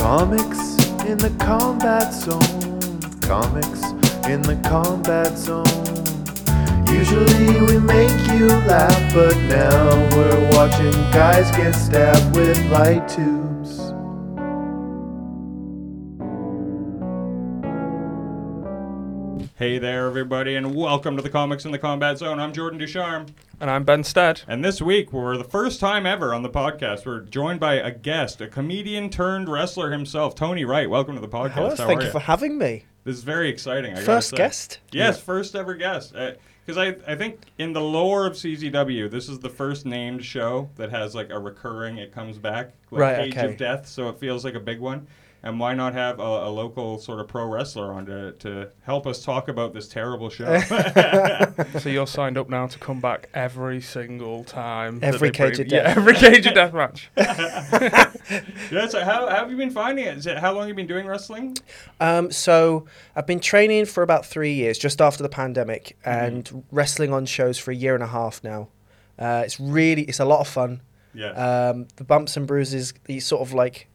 Comics in the combat zone. Comics in the combat zone. Usually we make you laugh, but now we're watching guys get stabbed with light tubes. Hey there, everybody, and welcome to the Comics in the Combat Zone. I'm Jordan Ducharme, And I'm Ben Stead. and this week, we're the first time ever on the podcast, we're joined by a guest, a comedian turned wrestler himself, Tony Wright. Welcome to the podcast. Hello, How thank are you for having me. This is very exciting. I First guest? Yes, first ever guest. Uh, because I, I think in the lore of CZW, this is the first named show that has like a recurring. It comes back like Right, Cage okay. of Death, so it feels like a big one. And why not have a, a local sort of pro wrestler on to, to help us talk about this terrible show? So you're signed up now to come back every single time. Every they bring- Cage of Yeah, Death. every cage of death match. yeah. So how, how have you been finding it? Is it? How long have you been doing wrestling? Um, so I've been training for about three years, just after the pandemic, and wrestling on shows for a year and a half now. Uh, it's really, it's a lot of fun. Yeah. Um, the bumps and bruises, you sort of like,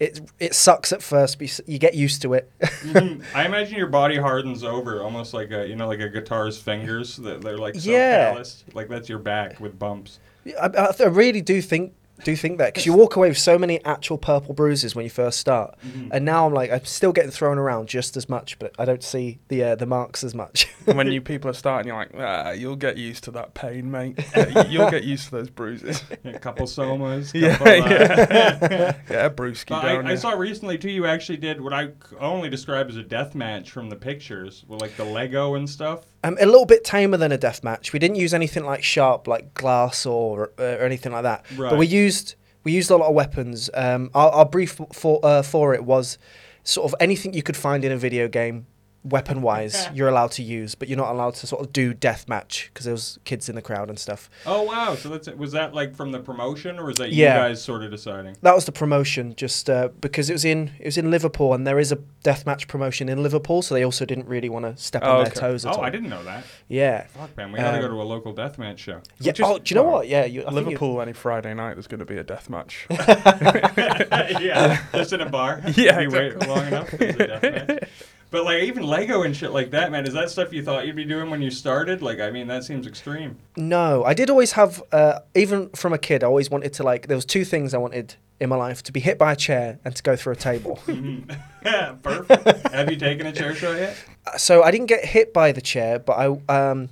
it it sucks at first, but you get used to it. Mhm. I imagine your body hardens over, almost like a you know like a guitar's fingers. That they're like so Yeah. calloused. Like that's your back with bumps. I, I really do think do you think that because you walk away with so many actual purple bruises when you first start, and now I'm like I'm still getting thrown around just as much, but I don't see the uh, the marks as much. When you people are starting, you're like, ah, you'll get used to that pain, mate. Uh, you'll get used to those bruises. A couple somas. Yeah, couple, uh, yeah. yeah, Brewski I, I saw recently too. You actually did what I only describe as a death match from the pictures, with like the Lego and stuff. Um, a little bit tamer than a death match. We didn't use anything like sharp, like glass or uh, or anything like that. Right. But we used we used a lot of weapons. Um, our, our brief for uh, for it was sort of anything you could find in a video game, weapon wise, you're allowed to use, but you're not allowed to sort of do death match because there was kids in the crowd and stuff. Oh wow! So that's was that like from the promotion, or was that Yeah. you guys sort of deciding? That was the promotion, just uh, because it was in it was in Liverpool, and there is a death match promotion in Liverpool, so they also didn't really want to step Oh, on their toes at Oh, all. I didn't know that. Yeah. Fuck man, we gotta Um, go to a local death match show. Yeah. Which is- oh, do you know oh, what? Yeah. You, I think you- Liverpool any Friday night, there's going to be a death match. yeah, just in a bar. Yeah, you wait long enough. there's a death match. But like even Lego and shit like that, man, is that stuff you thought you'd be doing when you started? Like, I mean, that seems extreme. No, I did always have, uh, even from a kid, I always wanted to like. There was two things I wanted in my life: to be hit by a chair and to go through a table. yeah, perfect. Have you taken a chair shot yet? so I didn't get hit by the chair, but I um,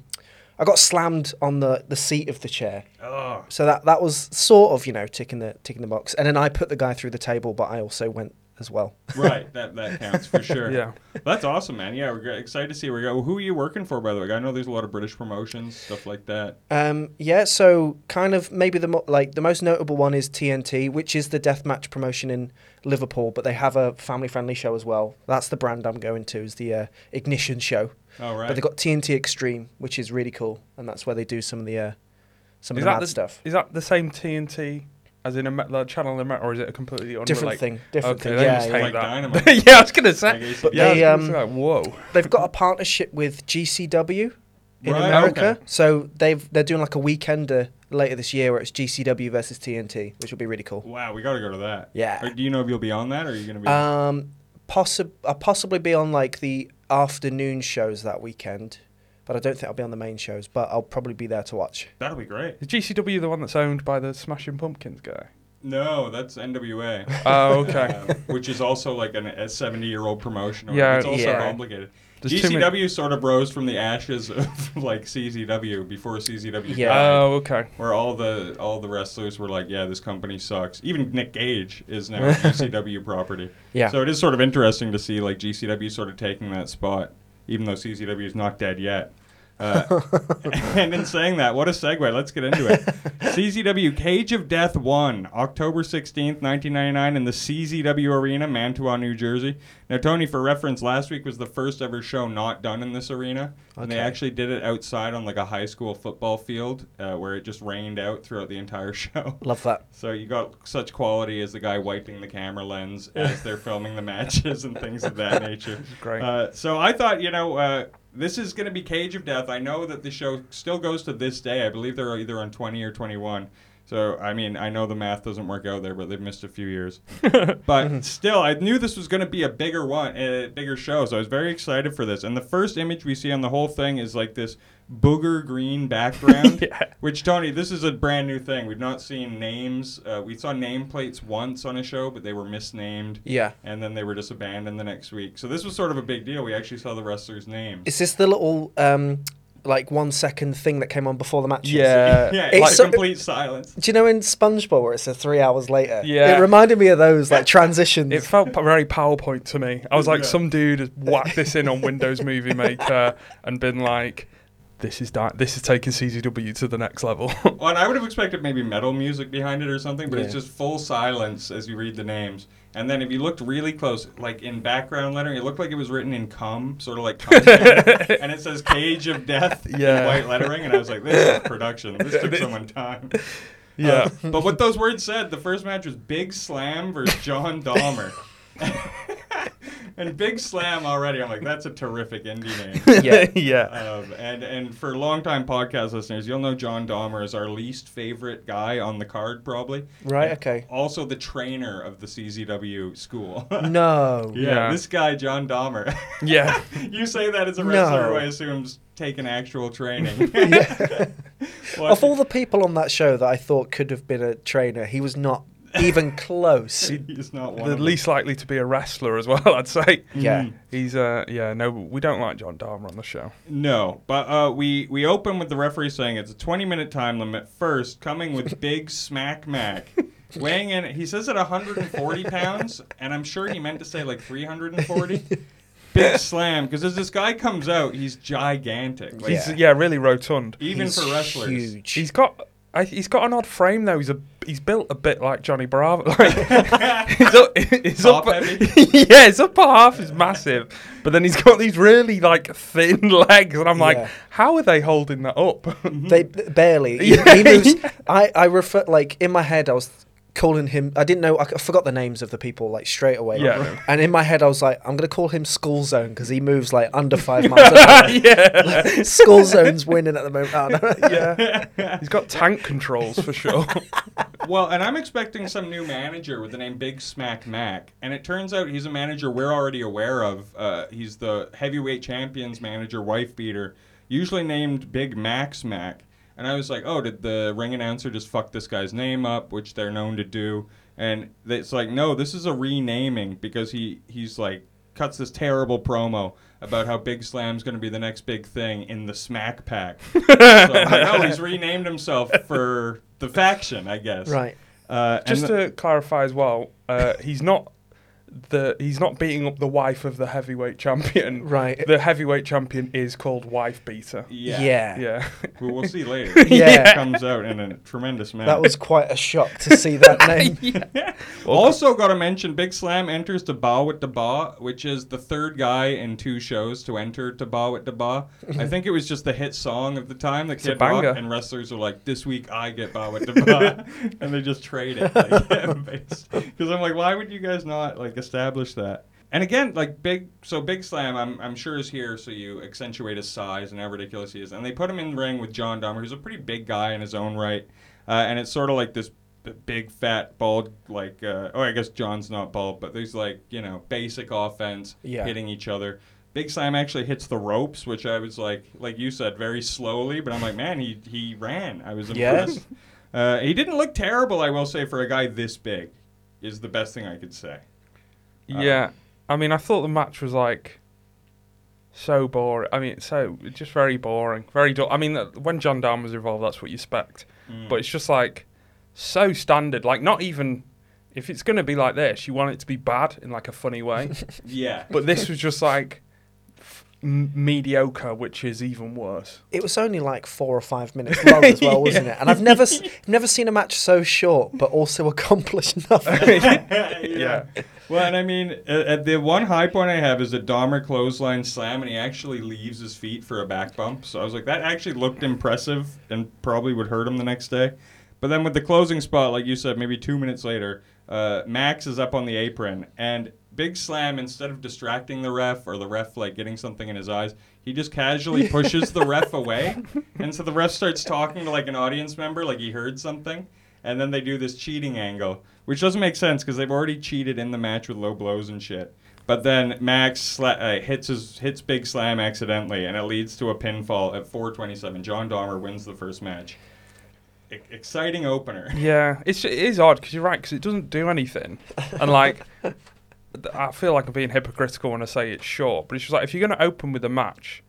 I got slammed on the, the seat of the chair. Oh, So that that was sort of you know ticking the ticking the box. And then I put the guy through the table, but I also went as well. right. That that counts for sure. yeah. That's awesome, man. Yeah, we're excited to see where you go. Who are you working for, by the way? I know there's a lot of British promotions, stuff like that. Um, yeah, so kind of maybe the mo- like the most notable one is TNT, which is the deathmatch promotion in Liverpool, but they have a family-friendly show as well. That's the brand I'm going to is the uh, Ignition show. All right. But they've got TNT Extreme, which is really cool, and that's where they do some of the uh, some of the that mad the stuff. Is that the same TNT as in a me- the channel in Met, or is it a completely unrelated? Different thing, different okay, thing. Yeah, yeah. Like. Dynamite. yeah, I was gonna say. AC/DC. But yeah, they, I was um, gonna say, whoa. They've got a partnership with GCW in Right, America, okay. so they've they're doing like a weekender later this year where it's GCW versus TNT, which will be really cool. Wow, we got to go to that. Yeah. Or do you know if you'll be on that, or are you gonna be? Um, possi- I'll possibly be on like the afternoon shows that weekend, but I don't think I'll be on the main shows. But I'll probably be there to watch. That'll be great. Is GCW the one that's owned by the Smashing Pumpkins guy? No, that's NWA. Oh, okay. um, which is also like an, a 70 year old promotion. or Yeah, it's also yeah. complicated. There's GCW many- sort of rose from the ashes of like CZW before CZW Yeah. died, Oh, okay. where all the all the wrestlers were like, yeah, this company sucks. Even Nick Gage is now GCW property. Yeah. So it is sort of interesting to see like GCW sort of taking that spot, even though CZW is not dead yet. Uh, and in saying that, what a segue. Let's get into it. CZW Cage of Death 1, October 16th, 1999, in the CZW Arena, Mantua, New Jersey. Now, Tony, for reference, last week was the first ever show not done in this arena. And they actually did it outside on like a high school football field uh, where it just rained out throughout the entire show. Love that. So you got such quality as the guy wiping the camera lens as they're filming the matches and things of that nature. Great. Uh, so I thought, you know, uh, this is going to be Cage of Death. I know that the show still goes to this day. I believe they're either on 20 or 21. So I mean, I know the math doesn't work out there, but they've missed a few years. but still, I knew this was going to be a bigger one, a bigger show. So I was very excited for this. And the first image we see on the whole thing is like this booger green background. Yeah. Which Tony, this is a brand new thing. We've not seen names. Uh, we saw nameplates once on a show, but they were misnamed, Yeah. and then they were just abandoned the next week. So this was sort of a big deal. We actually saw the wrestlers' names. Is this the little um like one second thing that came on before the matches? Yeah. yeah, It's like so- uh, complete silence. Do you know in SpongeBob where it says three hours later? Yeah. It reminded me of those like transitions. It felt very PowerPoint to me. I was like, Yeah. some dude has whacked this in on Windows Movie Maker and been like, "This is di- this is taking CZW to the next level." Well, and I would have expected maybe metal music behind it or something, but it's just full silence as you read the names. And then if you looked really close, like in background lettering, it looked like it was written in cum, sort of like cum. and it says "Cage of Death" in white lettering, and I was like, "This is production. This took someone time." yeah. Uh, but what those words said, the first match was Big Slam versus John Dahmer. and Big Slam already, I'm like, that's a terrific indie name. yeah. yeah. Um, and and for longtime podcast listeners, you'll know John Dahmer is our least favorite guy on the card, probably. Right, okay. Also, the trainer of the CZW school. No. yeah, Yeah. this guy John Dahmer. Yeah. you say that as a wrestler No. who I assume's taken actual training. Well, Of all the people on that show that I thought could have been a trainer, he was not even close. he's not one the of them. least likely to be a wrestler as well, I'd say. Yeah. Mhm. He's uh yeah, no, we don't like John Dahmer on the show. No, but uh, we we open with the referee saying it's a 20 minute time limit. First, coming with Big Smack Mac, weighing in. He says at 140 pounds, and I'm sure he meant to say like 340. Big Slam, because as this guy comes out, he's gigantic. Like, He's Yeah. yeah, really rotund. Even He's for wrestlers. Huge. He's got I, he's got an odd frame though. He's a he's built a bit like Johnny Bravo. Like his, up, his Top upper, heavy? yeah, his upper half is massive, but then he's got these really like thin legs, and I'm like, Yeah. how are they holding that up? They barely. He, he moves. I, I refer like in my head. I was calling him. I didn't know. I forgot the names of the people like straight away. Yeah. And in my head, I was like, I'm gonna call him School Zone because he moves like under five miles. an hour. yeah, School Zone's winning at the moment. Oh, no. yeah. He's got tank controls for sure. Well, and I'm expecting some new manager with the name Big Smack Mac, and it turns out he's a manager we're already aware of. Uh, he's the heavyweight champions manager, wife beater, usually named Big Max Mac. And I was like, oh, did the ring announcer just fuck this guy's name up, which they're known to do? And it's like, no, this is a renaming because he he's like cuts this terrible promo about how Big Slam's going to be the next big thing in the Smack Pack. so I'm like, oh, he's renamed himself for the faction, I guess. Right. Uh, Just the- to clarify as well, uh, he's not the he's not beating up the wife of the heavyweight champion. Right. The heavyweight champion is called wife beater. yeah, Yeah. Yeah. Who we'll see later. Yeah. It comes out in a tremendous manner. That was quite a shock to see that name. also got to mention Big Slam enters to Bawitdaba, which is the third guy in two shows to enter to Bawitdaba. I think it was just the hit song of the time that It's Kid Rock banger. and wrestlers are like, this week I get Ba with the Ba, and they just trade it. Because I'm like, why would you guys not like establish that? And again, like big, so Big Slam, I'm, I'm sure is here, so you accentuate his size and how ridiculous he is. And they put him in the ring with John Dahmer, who's a pretty big guy in his own right, uh, and it's sort of like this b- big fat bald like uh, oh I guess John's not bald but there's like you know basic offense Yeah. hitting each other. Big Slam actually hits the ropes, which I was like like you said very slowly, but I'm like man he he ran. I was Yeah. impressed. Uh, he didn't look terrible, I will say, for a guy this big. Is the best thing I could say. Yeah. I mean, I thought the match was like so boring. I mean, so just very boring, very dull. I mean, when John Dahmer was involved, that's what you expect. Mm. But it's just like so standard. Like not even if it's gonna be like this, you want it to be bad in like a funny way. yeah, but this was just like m- mediocre, which is even worse. It was only like four or five minutes long as well, wasn't it? And I've never s- never seen a match so short but also accomplish nothing. yeah. Well, and I mean, uh, uh, the one high point I have is a Dahmer clothesline slam, and he actually leaves his feet for a back bump. So I was like, that actually looked impressive, and probably would hurt him the next day. But then with the closing spot, like you said, maybe two minutes later, uh, Max is up on the apron, and Big Slam, instead of distracting the ref or the ref like getting something in his eyes, he just casually pushes the ref away, and so the ref starts talking to like an audience member, like he heard something. and then they do this cheating angle, which doesn't make sense because they've already cheated in the match with low blows and shit. But then Max sla- uh, hits his hits big slam accidentally, and it leads to a pinfall at 4:27. John Dahmer wins the first match. Exciting opener. Yeah, it's it is odd because you're right because it doesn't do anything, and like I feel like I'm being hypocritical when I say it's short, but it's just like if you're going to open with a match,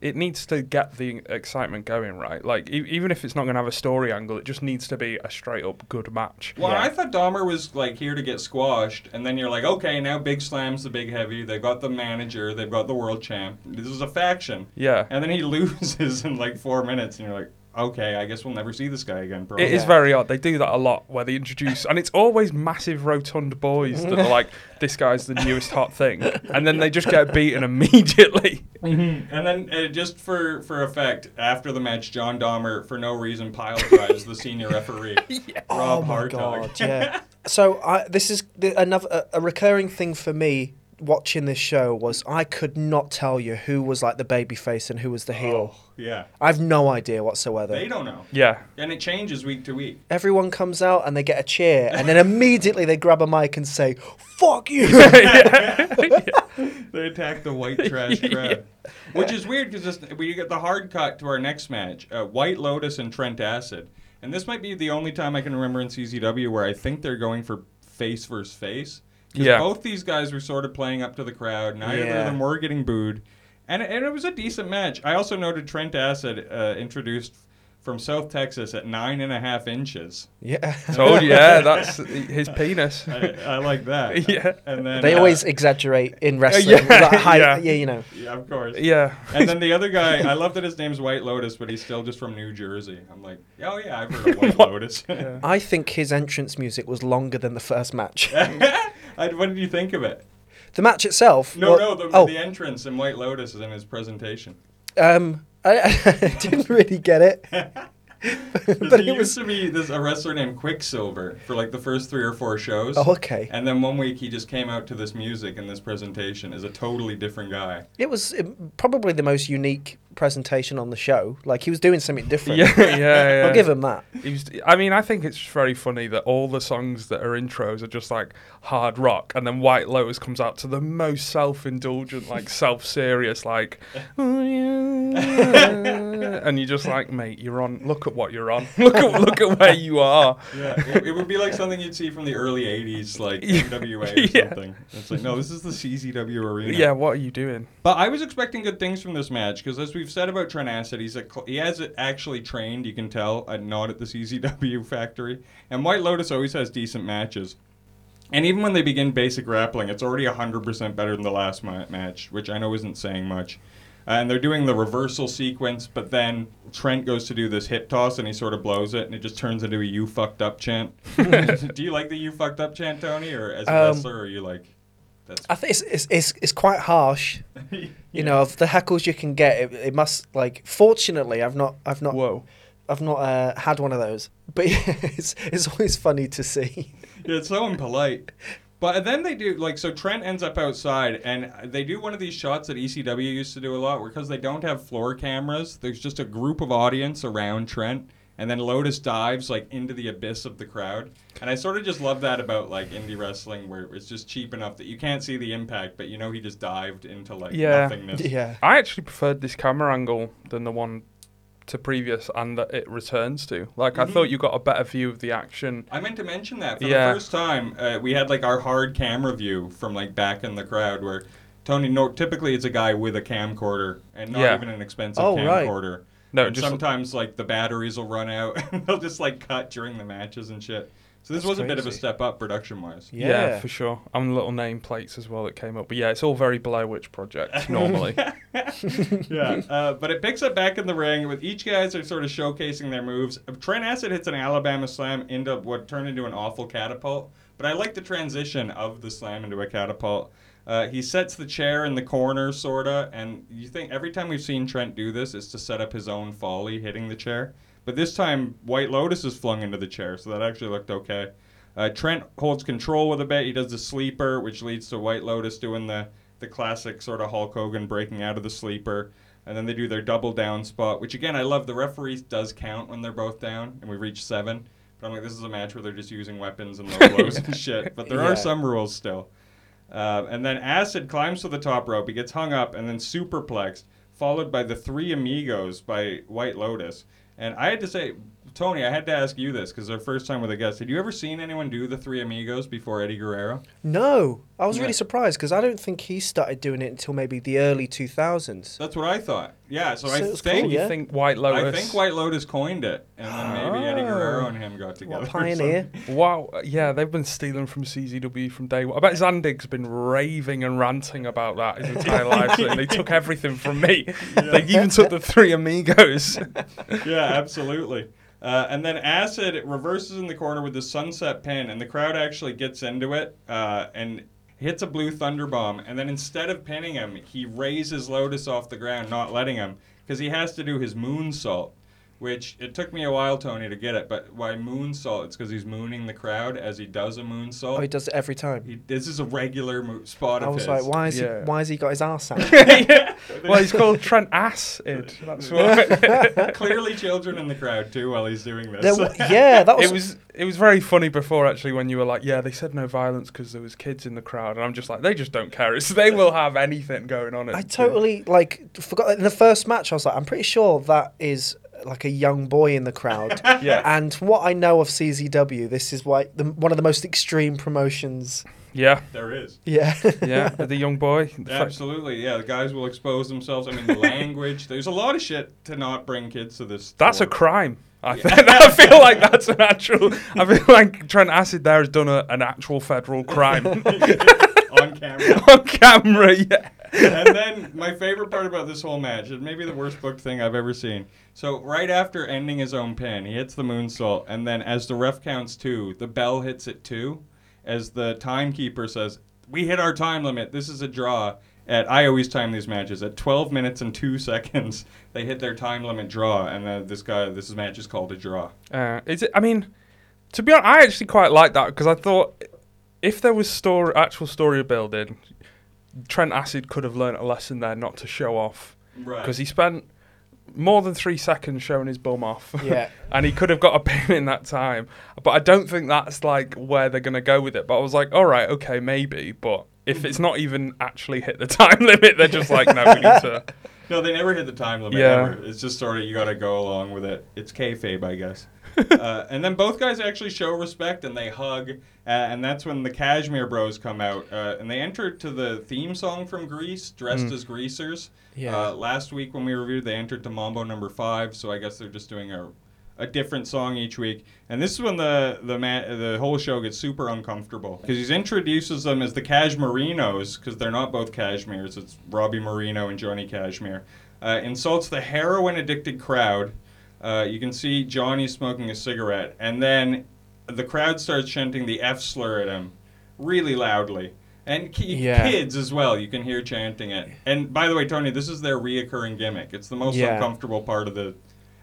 it needs to get the excitement going, right? Like e- even if it's not going to have a story angle, it just needs to be a straight up good match. Well, Yeah. I thought Dahmer was like here to get squashed, and then you're like, okay, now Big Slam's the big heavy. They've got the manager. They've got the world champ. This is a faction. Yeah, And then he loses in like four minutes, and you're like, okay, I guess we'll never see this guy again. Probably. it is Yeah. very odd. They do that a lot where they introduce, and it's always massive rotund boys that are like, "This guy's the newest hot thing," and then they just get beaten immediately. And then uh, just for for effect, after the match, John Dahmer for no reason pile drives the senior referee, Rob oh my Hartog. god, yeah. so I, this is the, another a, a recurring thing for me watching this show was I could not tell you who was like the baby face and who was the heel. Oh, yeah, I've no idea whatsoever. they don't know, Yeah, and it changes week to week. Everyone comes out and they get a cheer, and then immediately they grab a mic and say, "Fuck you." they attack the white trash crowd, which is weird because we get the hard cut to our next match: uh, White Lotus and Trent Acid, and this might be the only time I can remember in CZW where I think they're going for face versus face. 'Cause Yeah. both these guys were sort of playing up to the crowd. Neither Yeah. of them were getting booed, and and it was a decent match. I also noted Trent Acid uh, introduced from South Texas at nine and a half inches. yeah. told you. Yeah, that's his penis. I, I like that. Yeah. and then They uh, always exaggerate in wrestling. yeah, Like, hi- yeah. yeah, you know. yeah, of course. Yeah, And then the other guy, I love that his name's White Lotus, but he's still just from New Jersey. I'm like, oh yeah, I've heard of White Lotus. Yeah. I think his entrance music was longer than the first match. I, what did you think of it? The match itself. No, no, the, oh, the entrance in White Lotus is in his presentation. um, I, I didn't really get it. But it used was. to be this a wrestler named Quicksilver for like the first three or four shows. Oh, okay. And then one week he just came out to this music and this presentation as a totally different guy. It was probably the most unique presentation on the show. Like he was doing something different. yeah, yeah. yeah. I'll give him that. He was, I mean, I think it's very funny that all the songs that are intros are just like hard rock, and then White Lotus comes out to the most self-indulgent, like self-serious, like, "Oh, yeah." and you're just like, mate, you're on. Look at what you're on. Look at look at where you are. Yeah, it, it would be like something you'd see from the early '80s, like Yeah. NWA or Yeah. something. It's like, no, this is the CZW arena. Yeah, what are you doing? But I was expecting good things from this match because, as we've said about Trent Acid, he's a, he has it actually trained. You can tell, uh, not at the CZW factory. And White Lotus always has decent matches. And even when they begin basic grappling, it's already 100% better than the last ma- match, which I know isn't saying much. Uh, and they're doing the reversal sequence, but then Trent goes to do this hip toss and he sort of blows it, and it just turns into a "you fucked up" chant. do you like the "you fucked up" chant, Tony, or as a Um, wrestler, are you like, that's I think it's it's it's, it's quite harsh. You know, of the heckles you can get, it, it must like. Fortunately, I've not I've not Whoa. I've not uh, had one of those, but yeah, it's it's always funny to see. Yeah, it's so impolite. But then they do like so. Trent ends up outside, and they do one of these shots that ECW used to do a lot, where because they don't have floor cameras, there's just a group of audience around Trent, and then Lotus dives like into the abyss of the crowd. And I sort of just love that about like indie wrestling, where it's just cheap enough that you can't see the impact, but you know he just dived into like Yeah. nothingness. Yeah. I actually preferred this camera angle than the one to previous and that it returns to. Like, I Mhm. thought you got a better view of the action. I meant to mention that for Yeah. the first time, uh, we had like our hard camera view from like back in the crowd where Tony. No, typically it's a guy with a camcorder and not Yeah. even an expensive Oh, right. Camcorder. No, and just sometimes like the batteries will run out and they'll just like cut during the matches and shit. So this That's was a bit of a step up production wise. yeah. Yeah. for sure. And the little name plates as well that came up. But yeah, it's all very Blair Witch Project normally. yeah, uh, but it picks up back in the ring with each guys are sort of showcasing their moves. Trent Acid hits an Alabama slam into what turned into an awful catapult, but I like the transition of the slam into a catapult. Uh, he sets the chair in the corner, sorta, and you think every time we've seen Trent do this, it's to set up his own folly hitting the chair. But this time, White Lotus is flung into the chair, so that actually looked okay. Uh, Trent holds control with a bit. He does the sleeper, which leads to White Lotus doing the the classic sort of Hulk Hogan breaking out of the sleeper. And then they do their double down spot, which again I love. The referee does count when they're both down, and we reach seven. But I'm like, this is a match where they're just using weapons and low blows and shit. But there Yeah. are some rules still. Uh, and then Acid climbs to the top rope. He gets hung up and then superplexed, followed by the three amigos by White Lotus. And I had to say, Tony, I had to ask you this because our first time with a guest. Had you ever seen anyone do the three amigos before Eddie Guerrero? No, I was Yeah. really surprised because I don't think he started doing it until maybe the early 2000s. That's what I thought. Yeah, so, So I think cool, you yeah. think White Lotus. I think White Lotus coined it, and then maybe Eddie Oh. Guerrero and him got together. What a pioneer. Wow, yeah, they've been stealing from CZW from day one. I bet Zandig's been raving and ranting about that his entire life. saying they took everything from me. They even took the three amigos. yeah, absolutely. Uh, and then Acid reverses in the corner with the sunset pin, and the crowd actually gets into it uh, and hits a blue thunder bomb. And then instead of pinning him, he raises Lotus off the ground, not letting him, because he has to do his moonsault. Which it took me a while, Tony, to get it. But why moonsault? It's because he's mooning the crowd as he does a moonsault. Oh, he does it every time. He, this is a regular mo- spot I of was his. like, why is Yeah. he? Why has he got his arse out? well, he's called Trent Acid. That's why. Clearly, children in the crowd too while he's doing this. There wa- yeah, that was. it was it was very funny before actually when you were like, yeah, they said no violence because there was kids in the crowd, and I'm just like, they just don't care. It's they will have anything going on. I At, totally like forgot in the first match. I was like, I'm pretty sure that is like a young boy in the crowd. Yeah. And what I know of CZW, this is why the, one of the most extreme promotions. yeah, there is. Yeah. yeah, the young boy. The fact- Absolutely, yeah. The guys will expose themselves. I mean, the language. There's a lot of shit to not bring kids to this. That's a crime. I, think, I feel like that's an actual. I feel like Trent Acid there has done a, an actual federal crime on camera. on camera. Yeah. And then my favorite part about this whole match, and maybe the worst booked thing I've ever seen. So right after ending his own pin, he hits the moonsault, and then as the ref counts two, the bell hits at two, as the timekeeper says, "We hit our time limit. This is a draw." At I always time these matches at 12 minutes and two seconds. They hit their time limit draw, and then this guy, this match is called a draw. Uh, is it? I mean, to be honest, I actually quite like that because I thought if there was story, actual story building, Trent Acid could have learnt a lesson there not to show off Right. because he spent more than three seconds showing his bum off. yeah. and he could have got a pin in that time. But I don't think that's like where they're gonna go with it. But I was like, all right, okay, maybe. But if it's not even actually hit the time limit, they're just like, no, we need to. No, they never hit the time limit. Yeah. ever. It's just sort of you got to go along with it. It's kayfabe, I guess. Uh, and then both guys actually show respect and they hug, uh, and that's when the Cashmere Bros come out uh, and they enter to the theme song from Grease, dressed Mm. as greasers. Yeah. Uh, last week when we reviewed, they entered to Mambo Number Five, so I guess they're just doing a a different song each week. And this is when the the man, the whole show gets super uncomfortable because he introduces them as the Cashmerinos because they're not both Cashmeres. It's Robbie Marino and Johnny Cashmere. Uh, insults the heroin addicted crowd. Uh, you can see Johnny smoking a cigarette, and then the crowd starts chanting the F slur at him really loudly. And ki- Yeah. kids as well, you can hear chanting it. And by the way, Tony, this is their reoccurring gimmick. It's the most Yeah. uncomfortable part of the.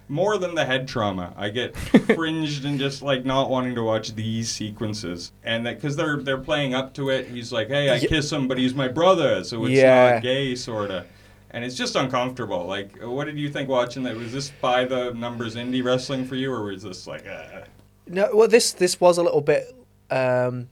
More than the head trauma, I get fringed and just like not wanting to watch these sequences, and that because they're they're playing up to it. He's like, "Hey, I Ye- kiss him, but he's my brother, so it's Yeah. not gay, sorta." And it's just uncomfortable. Like, what did you think watching that? Was this by the numbers indie wrestling for you, or was this like, uh, No, well, this this was a little bit um,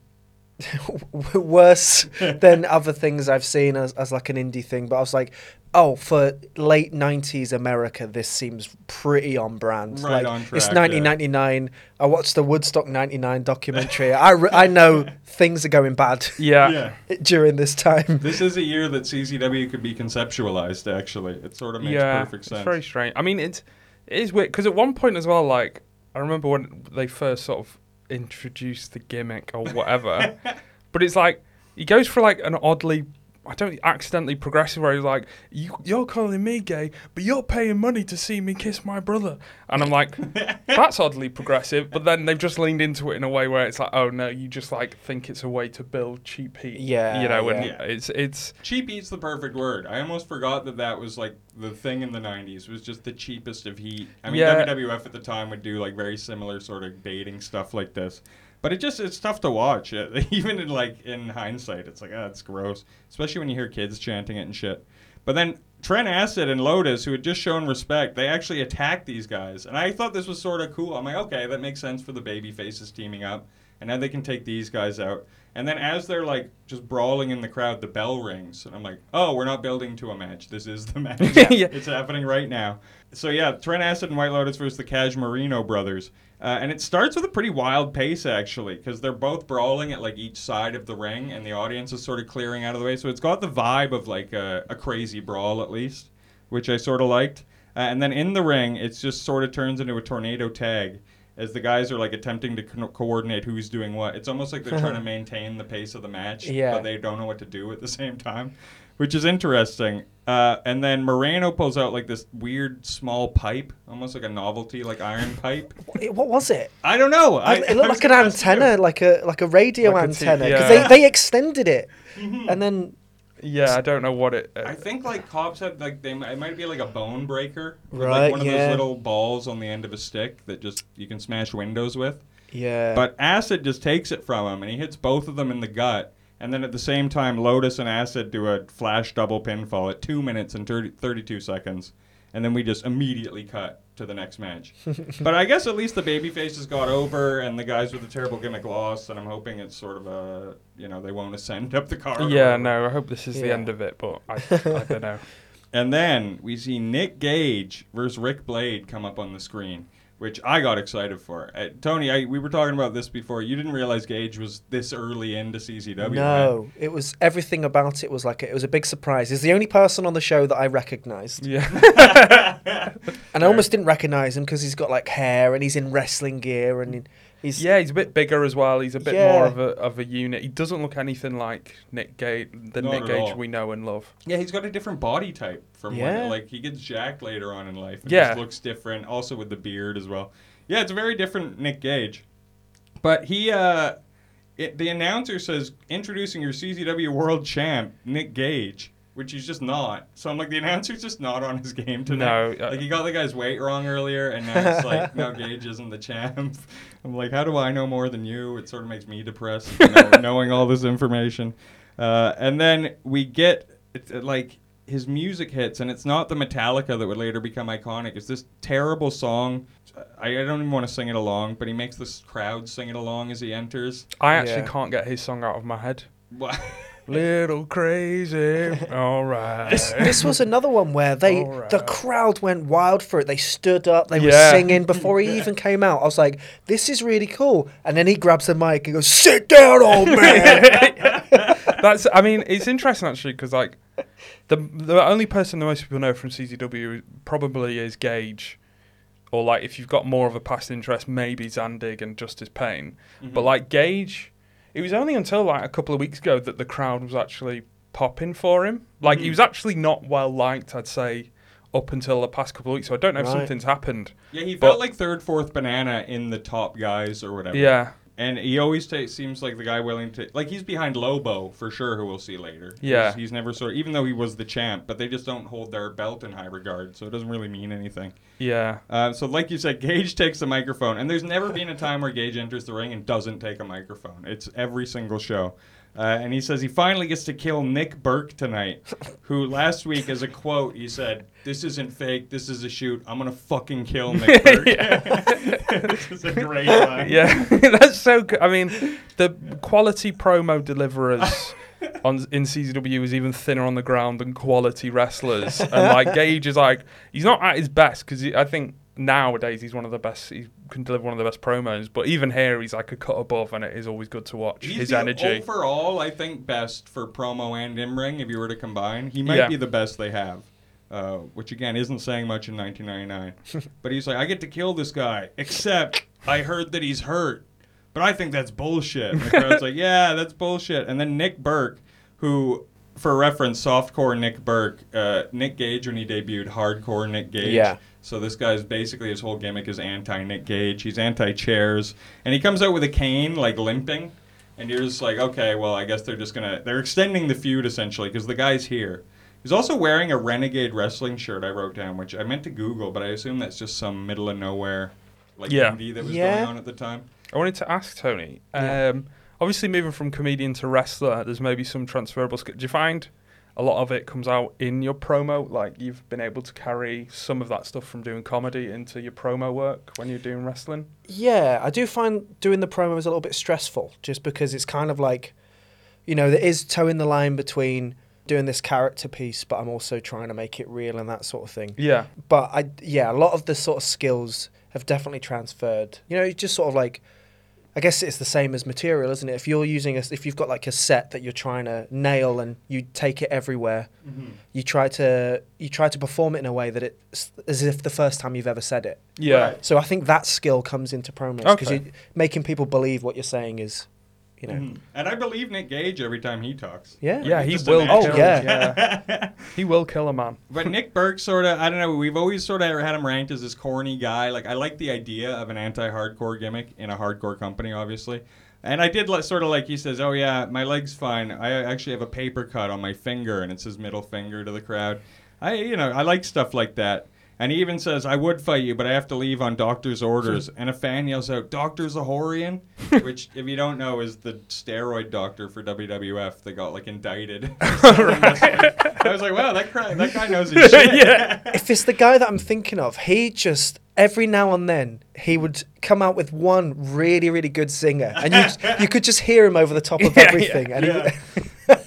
worse than other things I've seen as, as like an indie thing. But I was like, oh, for late '90s America, this seems pretty on brand. Right like, on It's track, yeah. 1999. I watched the Woodstock '99 documentary. I, re- I know things are going bad Yeah. yeah? during this time. This is a year that CZW could be conceptualized. Actually, it sort of makes yeah, perfect it's sense. very strange. I mean, it's it is weird because at one point as well, like I remember when they first sort of introduced the gimmick or whatever, but it's like he goes for like an oddly. I don't accidentally progressive where he's like, you, "You're calling me gay, but you're paying money to see me kiss my brother," and I'm like, "That's oddly progressive." But then they've just leaned into it in a way where it's like, "Oh no, you just like think it's a way to build cheap heat." Yeah, you know, and yeah. it's it's Cheap heat's the perfect word. I almost forgot that that was like the thing in the '90s was just the cheapest of heat. I mean, Yeah. WWF at the time would do like very similar sort of dating stuff like this, but it just it's tough to watch. Uh, Even in like in hindsight, it's like ah, it's gross, especially when you hear kids chanting it and shit. But then Trent Acid and Lotus, who had just shown respect, they actually attacked these guys. And I thought this was sort of cool. I'm like, okay, that makes sense for the baby faces teaming up. And now they can take these guys out. And then as they're like just brawling in the crowd, the bell rings. And I'm like, oh, we're not building to a match. This is the match. Yeah. It's happening right now. So yeah, Trent Acid and White Lotus versus the Cash Marino brothers. Uh, and it starts with a pretty wild pace actually, because they're both brawling at like each side of the ring, and the audience is sort of clearing out of the way. So it's got the vibe of like a, a crazy brawl at least, which I sort of liked. Uh, and then in the ring, it just sort of turns into a tornado tag as the guys are like attempting to co- coordinate who's doing what. It's almost like they're trying to maintain the pace of the match, Yeah. but they don't know what to do at the same time, which is interesting. Uh, and then Moreno pulls out like this weird small pipe, almost like a novelty, like iron pipe. What- What was it? I don't know. I, it looked like an gonna ask you. antenna, like a like a radio Like antenna, because yeah. they, they extended it, Mm-hmm. and then Yeah, I don't know what it. Uh, I think like cops had like they it might be like a bone breaker, with, Right, Like one of yeah. those little balls on the end of a stick that just you can smash windows with. yeah, But Acid just takes it from him and he hits both of them in the gut. And then at the same time, Lotus and Acid do a flash double pinfall at 2 minutes and 30, 32 seconds. And then we just immediately cut to the next match. but I guess at least the baby faces got over and the guys with the terrible gimmick lost. And I'm hoping it's sort of a, you know, they won't ascend up the card. yeah, no, I hope this is the end of it, but I, I don't know. And then we see Nick Gage versus Rick Blade come up on the screen, which I got excited for. Uh, Tony, I, we were talking about this before. You didn't realize Gage was this early into CZW. right? no, it was everything about it was like a, it was a big surprise. He's the only person on the show that I recognised, Yeah. and I almost didn't recognise him because he's got like hair and he's in wrestling gear and he- he's yeah, he's a bit bigger as well. He's a bit Yeah. more of a of a unit. He doesn't look anything like Nick Gage, the Not Nick Gage all. we know and love. Yeah, he's got a different body type from Yeah. when, like he gets jacked later on in life. And Yeah. just looks different. Also with the beard as well. Yeah, it's a very different Nick Gage. But he, uh, it, the announcer says introducing your CZW World Champ Nick Gage, which he's just not. So I'm like, the announcer's just not on his game tonight. No, uh, like he got the guy's weight wrong earlier, and now it's like, no, Gage isn't the champ. I'm like, how do I know more than you? It sort of makes me depressed, you know, knowing all this information. Uh, and then we get it's, uh, like his music hits, and it's not the Metallica that would later become iconic. It's this terrible song. I, I don't even want to sing it along, but he makes this crowd sing it along as he enters. I actually Yeah. can't get his song out of my head. What? Little crazy, all right. This, this was another one where they Alright. the crowd went wild for it. They stood up, they were singing before he even came out. I was like, "This is really cool." And then he grabs the mic and goes, "Sit down, old man." That's. I mean, it's interesting actually because like the the only person that most people know from CZW probably is Gage, or like if you've got more of a past interest, maybe Zandig and Justice Pain. But mm-hmm. like Gage, it was only until like a couple of weeks ago that the crowd was actually popping for him. Like he Mhm. was actually not well liked, I'd say, up until the past couple of weeks. So I don't know if something's happened. Yeah, he But- felt like third, fourth banana in the top guys or whatever. Yeah, And he always ta- seems like the guy willing to like he's behind Lobo for sure, who we'll see later. Yeah. he's, he's never sort of even though he was the champ, but they just don't hold their belt in high regard, so it doesn't really mean anything. yeah. Uh, so like you said, Gage takes the microphone, and there's never been a time where Gage enters the ring and doesn't take a microphone. It's every single show. Uh, and he says he finally gets to kill Nick Berk tonight, who last week, as a quote, he said, "This isn't fake. This is a shoot. I'm gonna fucking kill Nick Berk." this is a great line. Yeah, that's so good. I mean, the quality promo deliverers on in CZW is even thinner on the ground than quality wrestlers. And like Gage is like he's not at his best because I think nowadays he's one of the best. He can deliver one of the best promos. But even here, he's like a cut above, and it is always good to watch He's his energy. overall, I think, best for promo and in ring. If you were to combine, he might Yeah. be the best they have. Uh, which again isn't saying much in 1999. but he's like, I get to kill this guy, except I heard that he's hurt. But I think that's bullshit. And the crowd's like, yeah, that's bullshit. And then Nick Berk, who, for reference, softcore Nick Berk, uh, Nick Gage when he debuted, hardcore Nick Gage. Yeah. So this guy's basically his whole gimmick is anti Nick Gage. He's anti chairs, and he comes out with a cane, like limping. And you're just like, okay, well, I guess they're just gonna they're extending the feud essentially because the guy's here. He's also wearing a Renegade wrestling shirt. I wrote down, which I meant to Google, but I assume that's just some middle of nowhere, like Yeah. indie that was Yeah. going on at the time. I wanted to ask Tony. Yeah. Um, obviously, moving from comedian to wrestler, there's maybe some transferable. Sk- do you find a lot of it comes out in your promo. Like you've been able to carry some of that stuff from doing comedy into your promo work when you're doing wrestling. Yeah, I do find doing the promo is a little bit stressful just because it's kind of like, you know, there is toeing the line between doing this character piece, but I'm also trying to make it real and that sort of thing. Yeah, But I, yeah, a lot of the sort of skills have definitely transferred. You know, just sort of like, I guess it's the same as material, isn't it? If you're using a, if you've got like a set that you're trying to nail and you take it everywhere, mm-hmm. you try to you try to perform it in a way that it's as if the first time you've ever said it. yeah, Right. So I think that skill comes into promos because Okay. you're making people believe what you're saying is, you know, Mhm. And I believe Nick Gage every time he talks. yeah, yeah. He will. Oh, kill, yeah. yeah. he will kill a man. But Nick Berk sort of, I don't know, we've always sort of had him ranked as this corny guy. Like, I like the idea of an anti hardcore gimmick in a hardcore company, obviously. And I did let, sort of like he says, oh, yeah, my leg's fine. I actually have a paper cut on my finger, and it's his middle finger to the crowd. I, you know, I like stuff like that. And he even says, I would fight you, but I have to leave on doctor's orders. and a fan yells out, Dr. Zahorian? which, if you don't know, is the steroid doctor for WWF that got, like, indicted. I was like, wow, that, cra- that guy knows his shit. Yeah. if it's the guy that I'm thinking of, he just every now and then he would come out with one really really good singer, and you you could just hear him over the top of Yeah, everything. And he, Yeah.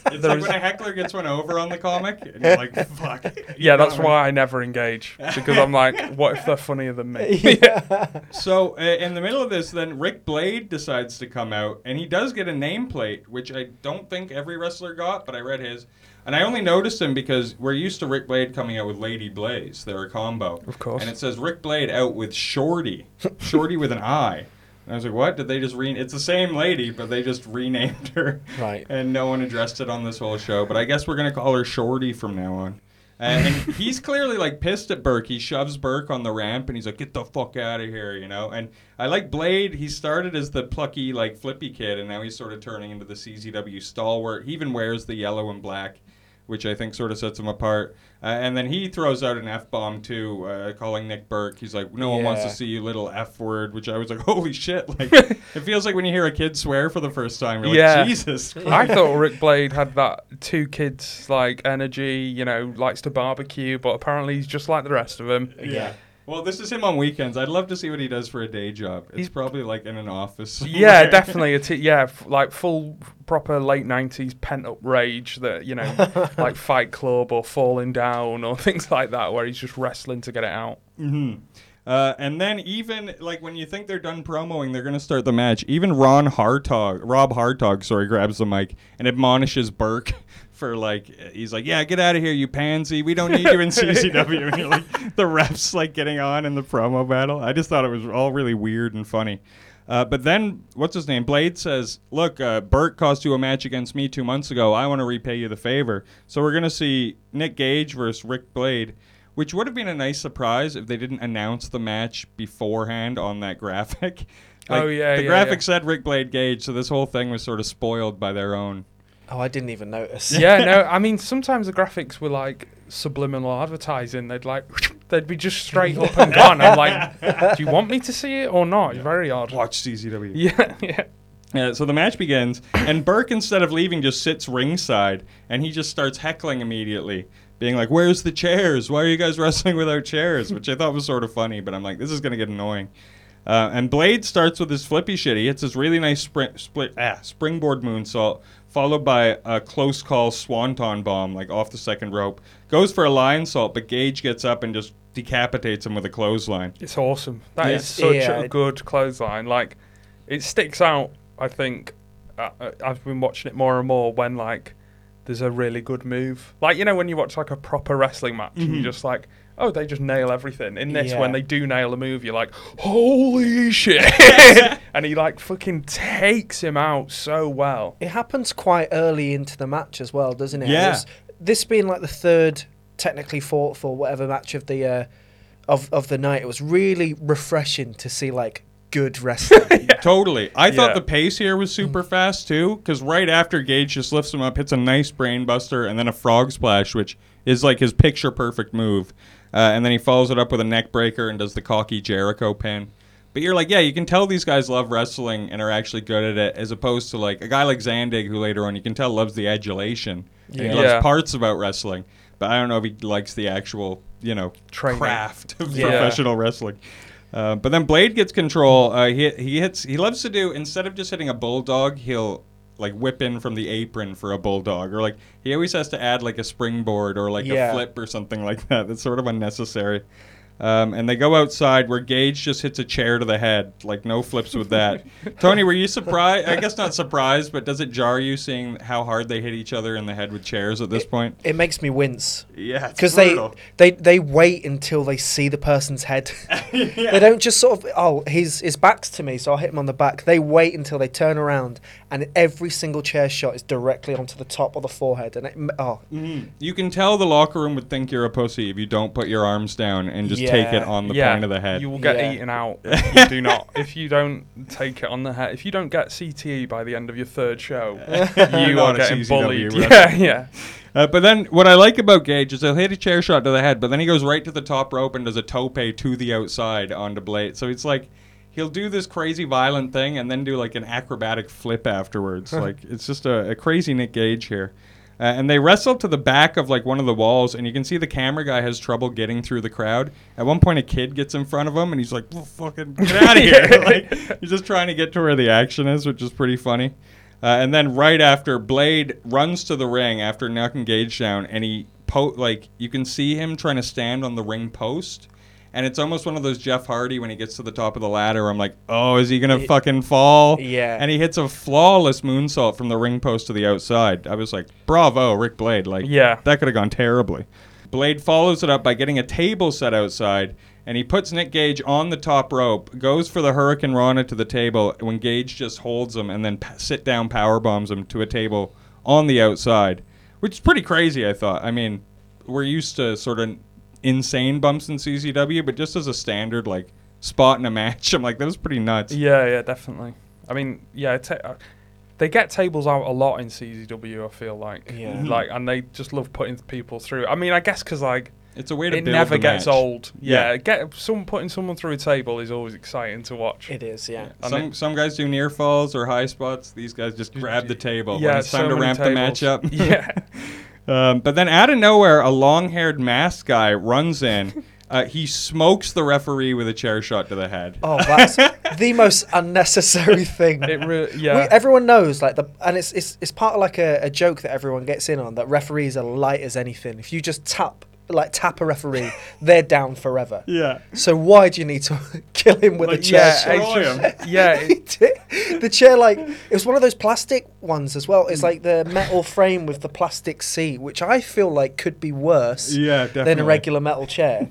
It's There like is- when a heckler gets one over on the comic, and you're like, fuck. Yeah, that's why I never engage because I'm like, what if they're funnier than me? yeah. So, uh, in the middle of this, then Rick Blade decides to come out, and he does get a nameplate, which I don't think every wrestler got, but I read his. And I only noticed him because we're used to Rick Blade coming out with Lady Blaze. They're a combo. Of course. And it says Rick Blade out with Shorty. Shorty with an I. I was like, what? Did they just re... It's the same lady, but they just renamed her. Right. And no one addressed it on this whole show. But I guess we're going to call her Shorty from now on. And, and he's clearly like pissed at Burke. He shoves Burke on the ramp and he's like, "Get the fuck out of here," you know. And I like Blade. He started as the plucky, like flippy kid, and now he's sort of turning into the CZW stalwart. He even wears the yellow and black, which I think sort of sets him apart. Uh, and then he throws out an f bomb too, uh, calling Nick Berk. He's like, "No one wants to see you, little f word," which I was like, "Holy shit!" Like, it feels like when you hear a kid swear for the first time, you're Yeah. like, "Jesus." I thought Rick Blade had that two kids like energy, you know, likes to barbecue, but apparently he's just like the rest of them. Yeah. Well, this is him on weekends. I'd love to see what he does for a day job. It's He's- probably like in an office. Yeah, definitely. A t- yeah, f- like full proper late nineties pent up rage that you know, like Fight Club or Falling Down or things like that, where he's just wrestling to get it out. hmm Uh, and then even like when you think they're done promoing, they're gonna start the match. Even Ron Hartog, Rob Hartog, sorry, grabs the mic and admonishes Berk for like he's like, yeah, get out of here, you pansy. We don't need you in CZW. and you're like the refs like getting on in the promo battle. I just thought it was all really weird and funny. Uh, but then, what's his name? Blade says, "Look, uh, Burt cost you a match against me two months ago. I want to repay you the favor. So we're gonna see Nick Gage versus Rick Blade, which would have been a nice surprise if they didn't announce the match beforehand on that graphic. Oh, yeah, the yeah, graphic yeah. said Rick Blade Gage, so this whole thing was sort of spoiled by their own. Oh, I didn't even notice. yeah, no, I mean sometimes the graphics were like subliminal advertising. They'd like they'd be just straight up and gone. I'm like, do you want me to see it or not? It's very odd. Watch CZW. Yeah, yeah. Uh, so the match begins, and Berk, instead of leaving, just sits ringside, and he just starts heckling immediately, being like, "Where's the chairs? Why are you guys wrestling without chairs?" Which I thought was sort of funny, but I'm like, this is gonna get annoying. Uh, and Blade starts with his flippy shit. He hits his really nice sprint, split, ah, springboard moonsault, followed by a close call swanton bomb, like off the second rope. Goes for a lionsault, but Gage gets up and just decapitates him with a clothesline. It's awesome. That is Yeah. such Yeah. a good clothesline. Like, it sticks out. I think uh, uh, I've been watching it more and more when like there's a really good move. Like you know when you watch like a proper wrestling match and Mhm. you're just like, oh, they just nail everything. In this, Yeah. when they do nail a move, you're like, holy shit! and he like fucking takes him out so well. It happens quite early into the match as well, doesn't it? Yeah. it's- This being like the third, technically fourth or whatever match of the uh, of of the night, it was really refreshing to see like good wrestling. Totally. I thought the pace here was super fast too, because right after Gage just lifts him up, hits a nice brain buster, and then a frog splash, which is like his picture perfect move. Uh, and then he follows it up with a neck breaker and does the cocky Jericho pin. But you're like, yeah, you can tell these guys love wrestling and are actually good at it, as opposed to like a guy like Zandig, who later on you can tell loves the adulation. And He Yeah. loves Yeah. parts about wrestling, but I don't know if he likes the actual, you know, Training. craft of Yeah. professional wrestling. Uh, but then Blade gets control. Uh, he he hits. He loves to do instead of just hitting a bulldog, he'll like whip in from the apron for a bulldog, or like he always has to add like a springboard or like Yeah. a flip or something like that. That's sort of unnecessary. Um, and they go outside where Gage just hits a chair to the head. Like no flips with that. Tony, were you surprised? I guess not surprised, but does it jar you seeing how hard they hit each other in the head with chairs at this point? It makes me wince Yeah, because they, they they wait until they see the person's head. They don't just sort of oh his his back's to me, so I'll hit him on the back. They wait until they turn around, and every single chair shot is directly onto the top of the forehead. And it, oh Mhm. You can tell the locker room would think you're a pussy if you don't put your arms down and just take it on the yeah, point of the head. you will get Yeah. eaten out. If you do not. If you don't take it on the head. If you don't get CTE by the end of your third show, you are a getting CZW bullied. wrestler. Yeah, yeah. Uh, but then what I like about Gage is he'll hit a chair shot to the head, but then he goes right to the top rope and does a tope to the outside onto Blade. So it's like he'll do this crazy violent thing and then do like an acrobatic flip afterwards. like it's just a, a crazy Nick Gage here. Uh, and they wrestle to the back of like one of the walls, and you can see the camera guy has trouble getting through the crowd. At one point, a kid gets in front of him, and he's like, well, "Fucking get out of here!" like, he's just trying to get to where the action is, which is pretty funny. Uh, and then right after, Blade runs to the ring after knocking Gage down, and he po- like you can see him trying to stand on the ring post, and it's almost one of those Jeff Hardy when he gets to the top of the ladder. I'm like, oh, is he gonna He- fucking fall? Yeah. And he hits a flawless moonsault from the ring post to the outside. I was like, bravo, Ric Blade. Like, Yeah. that could have gone terribly. Blade follows it up by getting a table set outside, and he puts Nick Gage on the top rope, goes for the hurricanrana to the table when Gage just holds him, and then p- sit down power bombs him to a table on the outside, which is pretty crazy. I thought. I mean, we're used to sort of insane bumps in CZW, but just as a standard like spot in a match, I'm like that was pretty nuts. Yeah, yeah, definitely. I mean, yeah, ta- uh, they get tables out a lot in CZW. I feel like, Yeah. like, and they just love putting people through. I mean, I guess because like It's a way to it build never gets match. old. Yeah, Yeah. get some putting someone through a table is always exciting to watch. it is yeah. And Some it- some guys do near falls or high spots. These guys just grab the table yeah, when it's time so to many ramp the match up. Yeah. um, but then out of nowhere, a long-haired masked guy runs in. Uh, he smokes the referee with a chair shot to the head. Oh, that's the most unnecessary thing. It re- We, everyone knows, like the, and it's it's, it's part of like a, a joke that everyone gets in on that referees are light as anything. If you just tap like tap a referee, they're down forever. Yeah. So why do you need to kill him with a Like, chair yeah, shot? destroy him. just- yeah, the chair, like it was one of those plastic ones as well. It's mm. like the metal frame with the plastic seat, which I feel like could be worse Yeah, than a regular metal chair.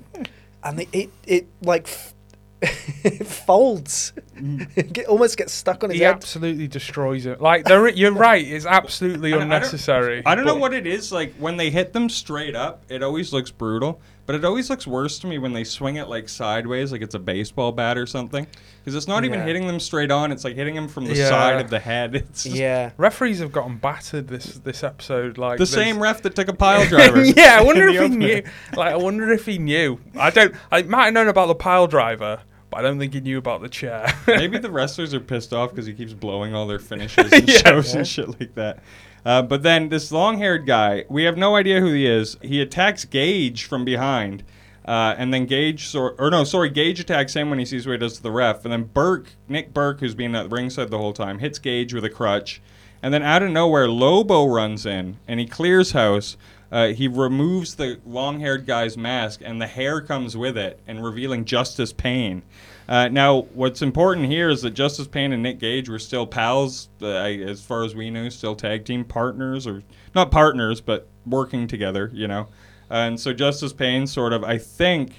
and the, it it like f- it folds, it Mm. get, almost gets stuck on his he head. absolutely destroys it. Like, there, you're right. It's absolutely I don't- I don't- unnecessary. I don't know what it is. Like when they hit them straight up, it always looks brutal. But it always looks worse to me when they swing it like sideways, like it's a baseball bat or something. Because it's not even Yeah. hitting them straight on; it's like hitting them from the Yeah. side of the head. It's just Yeah. Referees have gotten battered this this episode. Like the there's- same ref that took a pile driver. yeah, I wonder in if the he opener. knew. Like, I wonder if he knew. I don't. I might have known about the pile driver, but I don't think he knew about the chair. Maybe the wrestlers are pissed off because he keeps blowing all their finishes and Yeah. shows and shit like that. Uh, but then this long-haired guy, we have no idea who he is. He attacks Gage from behind, uh, and then Gage, sor- or no, sorry, Gage attacks him when he sees what he does to the ref, and then Berk, Nick Berk, who's been at ringside the whole time, hits Gage with a crutch, and then out of nowhere, Lobo runs in and he clears house. Uh, he removes the long-haired guy's mask, and the hair comes with it, and revealing Justice Pain. Uh, now, what's important here is that Justice Pain and Nick Gage were still pals, uh, as far as we knew, still tag team partners, or not partners, but working together, you know. and so Justice Pain sort of, I think,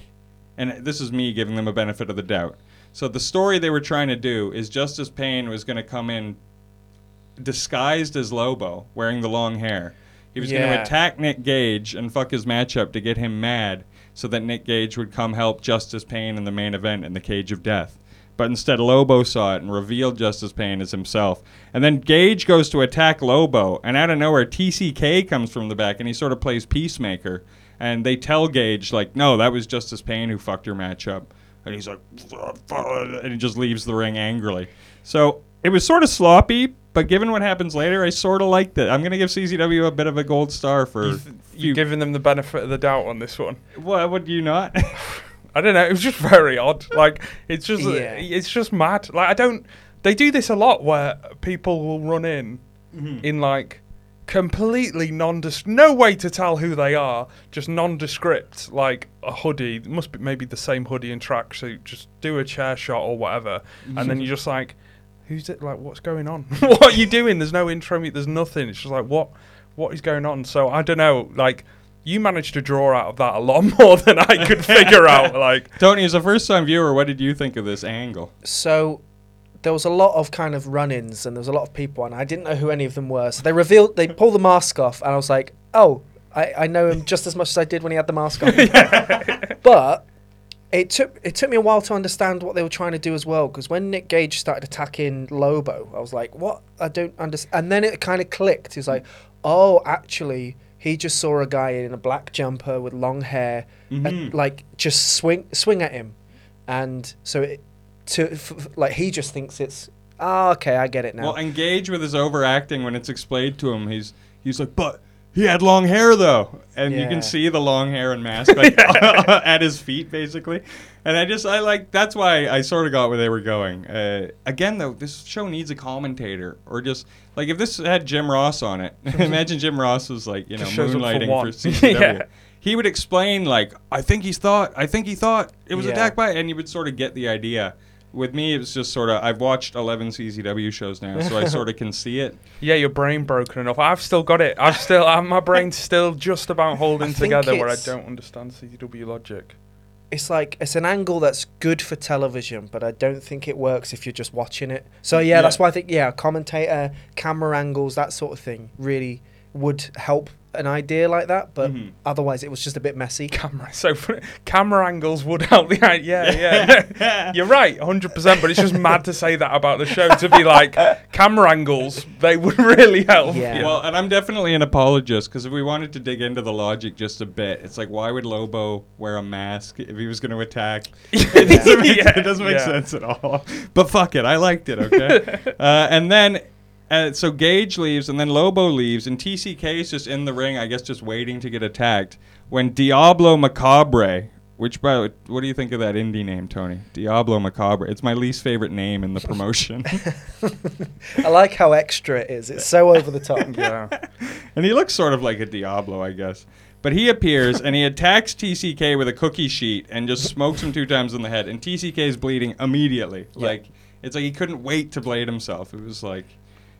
and this is me giving them a benefit of the doubt. So the story they were trying to do is Justice Pain was going to come in disguised as Lobo, wearing the long hair. He was going Yeah. to attack Nick Gage and fuck his matchup to get him mad, so that Nick Gage would come help Justice Pain in the main event in the Cage of Death. But instead, Lobo saw it and revealed Justice Pain as himself. And then Gage goes to attack Lobo, and out of nowhere, TCK comes from the back, and he sort of plays peacemaker. And they tell Gage, like, no, that was Justice Pain who fucked your matchup. And he's like, and he just leaves the ring angrily. So it was sort of sloppy, But given what happens later, I sort of liked it. I'm gonna give CZW a bit of a gold star for. You th- few- you giving them the benefit of the doubt on this one. What would you not? I don't know. It was just very odd. Like it's just Yeah. it's just mad. Like I don't. They do this a lot where people will run in Mm-hmm. in like completely nondescript. No way to tell who they are. Just nondescript, like a hoodie. It must be maybe the same hoodie and tracksuit. Just do a chair shot or whatever, and then you're just like, who's it? Like what's going on? what are you doing? There's no intro. mu- There's nothing. It's just like what what is going on? So I don't know. Like. You managed to draw out of that a lot more than I could figure out. Like, Tony, as a first-time viewer, what did you think of this angle? So there was a lot of kind of run-ins and there was a lot of people and I didn't know who any of them were. So they revealed they pulled the mask off and I was like, oh, I, I know him just as much as I did when he had the mask on. but it took it took me a while to understand what they were trying to do as well because when Nick Gage started attacking Lobo, I was like, what? I don't understand. And then it kind of clicked. He's like, oh, actually. He just saw a guy in a black jumper with long hair, and, Mhm. like just swing swing at him, and so it, to f- f- like he just thinks it's oh okay I get it now. Well, engage with his overacting when it's explained to him. He's he's like, but he had long hair though, and you Yeah. can see the long hair and mask like at his feet basically. And I just I like that's why I sort of got where they were going. Uh, again though, this show needs a commentator or just like if this had Jim Ross on it. imagine Jim Ross was like you know Just shows up for moonlighting for. CZW. Yeah. He would explain like I think he's thought I think he thought it was Yeah. attacked by and you would sort of get the idea. With me, it's just sort of. I've watched 11 CZW shows now, so I sort of can see it. yeah, your brain broken enough. I've still got it. I've still, uh, my brain's still just about holding think together where I don't understand CZW logic. it's like it's an angle that's good for television, but I don't think it works if you're just watching it. So yeah, that's why I think yeah, commentator, camera angles, that sort of thing really would help an idea like that. But Mhm. otherwise, it was just a bit messy. Camera, so funny. camera angles would help the idea. Yeah, yeah. You're right, 100%. But it's just mad to say that about the show. To be like camera angles, they would really help. Yeah. Well, and I'm definitely an apologist because if we wanted to dig into the logic just a bit, it's like why would Lobo wear a mask if he was going to attack? It doesn't make, Yeah, it doesn't make yeah. sense at all. But fuck it, I liked it. Okay, uh, and then. Uh, so Gage leaves, and then Lobo leaves, and TCK is just in the ring, I guess, just waiting to get attacked. When Diablo Macabre, which by the way, what do you think of that indie name, Tony? Diablo Macabre. It's my least favorite name in the promotion. I like how extra it is. It's so over the top. yeah. And he looks sort of like a Diablo, I guess. But he appears and he attacks TCK with a cookie sheet and just smokes him two times in the head. And TCK is bleeding immediately. Yeah. Like it's like he couldn't wait to blade himself. It was like,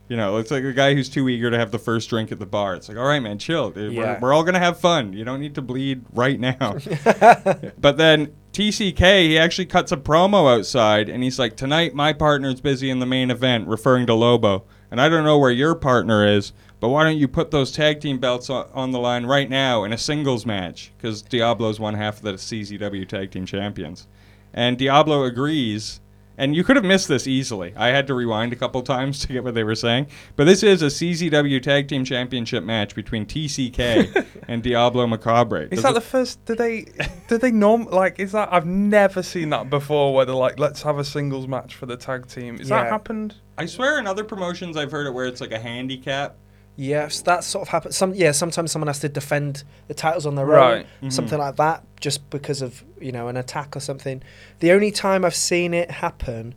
you know, it's like a guy who's too eager to have the first drink at the bar. It's like, all right, man, chill. dude. Yeah. We're, we're all gonna have fun. You don't need to bleed right now. but then TCK, he actually cuts a promo outside, and he's like, "Tonight, my partner's busy in the main event," referring to Lobo. And I don't know where your partner is, but why don't you put those tag team belts on, on the line right now in a singles match? Because Diablo's one half of the CZW tag team champions. And Diablo agrees. And you could have missed this easily. I had to rewind a couple times to get what they were saying. But this is a CZW Tag Team Championship match between TCK and Diablo Macabre. Is Does that the first? Did they? Did they norm? Like, is that? I've never seen that before. Where they're like, let's have a singles match for the tag team. Is that happened? I swear in other promotions I've heard it where it's like a handicap. Yes, that sort of happens. Some yeah, sometimes someone has to defend the titles on their Right. own, something like that, just because of you know an attack or something. The only time I've seen it happen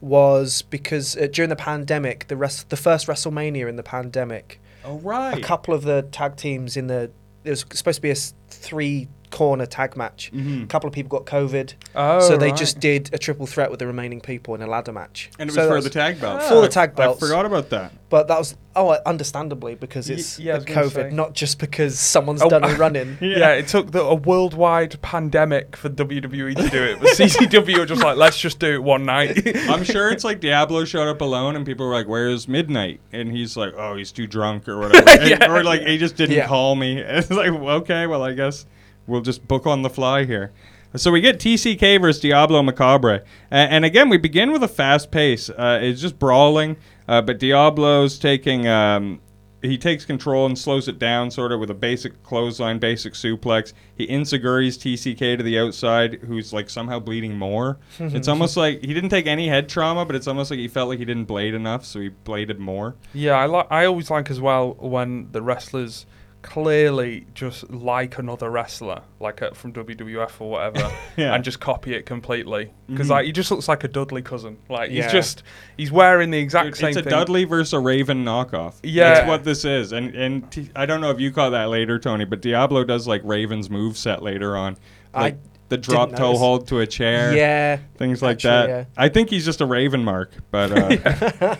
was because uh, during the pandemic, the rest, the first WrestleMania in the pandemic, Oh right. a couple of the tag teams in the it was supposed to be a three corner tag match. Mhm. A couple of people got COVID, Oh, so they right. just did a triple threat with the remaining people in a ladder match. And it was So that for the tag belt. For the tag belts. I forgot about that. But that was oh, understandably because Y- it's yeah, I was the gonna COVID, say. not just because someone's Oh, done a run in. Yeah. it took the, a worldwide pandemic for WWE to do it, but CZW were just like, let's just do it one night. I'm sure it's like Diablo showed up alone and people were like, "Where's Midnight?" And he's like, "Oh, he's too drunk or whatever." And- Or like he just didn't Yeah. call me. And it's like, okay, well, I guess we'll just book on the fly here. So we get TCK versus Diablo Macabre, A- and again we begin with a fast pace. Uh, it's just brawling, uh, but Diablo's taking um, he takes control and slows it down sort of with a basic clothesline, basic suplex. He enzuigiris TCK to the outside, who's like somehow bleeding more. it's almost like he didn't take any head trauma, but it's almost like he felt like he didn't blade enough, so he bladed more. Yeah, I like. I always like as well when the wrestlers clearly just like another wrestler, like uh from WWF or whatever, Yeah. and just copy it completely. Because Mhm. like he just looks like a Dudley cousin. Like Yeah. he's just he's wearing the exact Dude, same it's a thing. Dudley versus a Raven knockoff. Yeah. that's what this is. And and t- I don't know if you caught that later, Tony, but Diablo does like Raven's move set later on, I like the drop toe hold to a chair. Yeah. things like Actually, that. yeah. I think he's just a Raven mark, but uh,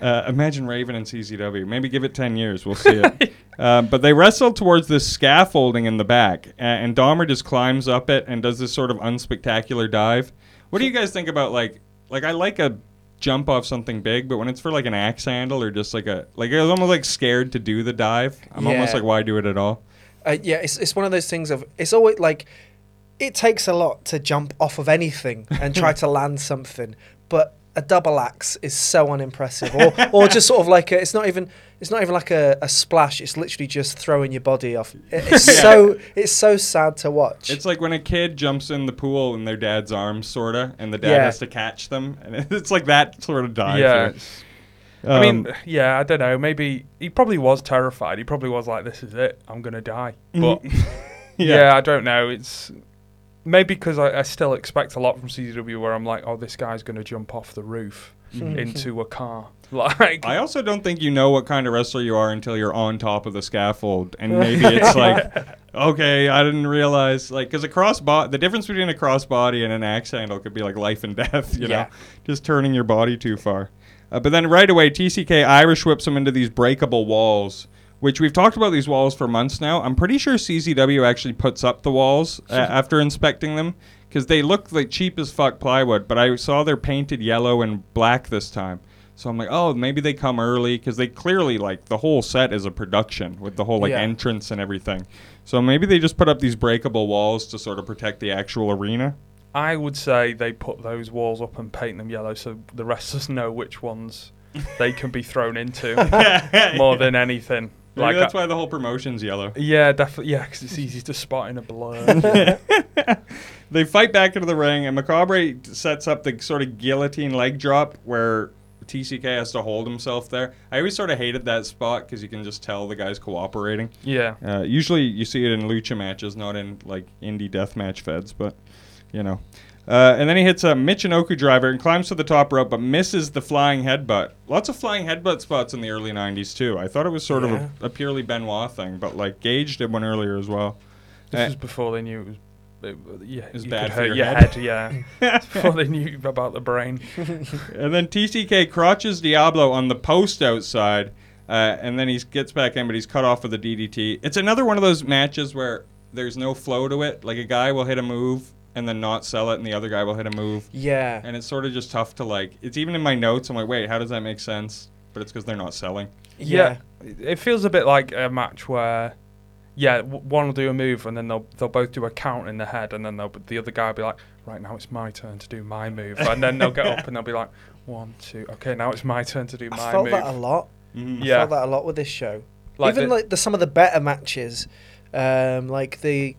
uh, imagine Raven in CZW. Maybe give it ten years, we'll see it. uh, but they wrestle towards this scaffolding in the back, a- and Dahmer just climbs up it and does this sort of unspectacular dive. What do you guys think about like like I like a jump off something big, but when it's for like an axe handle or just like a like I was almost like scared to do the dive. I'm almost like why do it at all? Uh, yeah, it's it's one of those things of it's always like it takes a lot to jump off of anything and try to land something, but a double axe is so unimpressive, or or just sort of like a, it's not even it's not even like a, a splash. It's literally just throwing your body off. It- It's Yeah. so it's so sad to watch. It's like when a kid jumps in the pool in their dad's arms, sorta, and the dad Yeah. has to catch them, and it's like that sort of dive. yeah. here. it's- I mean, Um, yeah, I don't know. Maybe he probably was terrified. He probably was like, "This is it. I'm gonna die." But yeah. I don't know. It's maybe because I, I still expect a lot from CZW, where I'm like, "Oh, this guy's gonna jump off the roof into a car." Like, I also don't think you know what kind of wrestler you are until you're on top of the scaffold, and maybe it's like, okay, I didn't realize, like, because a crossbody, the difference between a crossbody and an axe handle could be like life and death, you Yeah. know, just turning your body too far. Uh, but then right away, TCK Irish whips him into these breakable walls, which we've talked about these walls for months now. I'm pretty sure CZW actually puts up the walls uh, after inspecting them because they look like cheap as fuck plywood, but I saw they're painted yellow and black this time. So I'm like, oh, maybe they come early because they clearly like the whole set is a production with the whole like Yeah. entrance and everything. So maybe they just put up these breakable walls to sort of protect the actual arena. I would say they put those walls up and paint them yellow so the wrestlers know which ones they can be thrown into more than anything. Maybe Like, that's I- why the whole promotion's yellow. yeah, definitely. Yeah, because it's easy to spot in a blur. they fight back into the ring, and Macabre sets up the sort of guillotine leg drop where TCK has to hold himself there. I always sort of hated that spot because you can just tell the guy's cooperating. yeah. Uh, usually you see it in lucha matches, not in like indie death match feds, but you know. Uh, and then he hits a Michinoku driver and climbs to the top rope, but misses the flying headbutt. Lots of flying headbutt spots in the early '90s too. I thought it was sort Yeah. of a, a purely Benoit thing, but like Gage did one earlier as well. This Uh, was before they knew it was. It, yeah, bad for your your head. head. Yeah, before they knew about the brain. And then TCK crotches Diablo on the post outside, uh, and then he gets back in, but he's cut off with a DDT. It's another one of those matches where there's no flow to it. Like a guy will hit a move and then not sell it, and the other guy will hit a move, yeah. and it's sort of just tough to like. It's even in my notes. I'm like, wait, how does that make sense? But it's because they're not selling. Yeah. it feels a bit like a match where, yeah, w- one will do a move and then they'll they'll both do a count in the head, and then they'll the other guy will be like, right now it's my turn to do my move, and then they'll get up and they'll be like, one, two, okay, now it's my turn to do I my felt move. that a lot. Mhm. I Yeah. felt that a lot with this show. Like Even the- like the some of the better matches, um, like the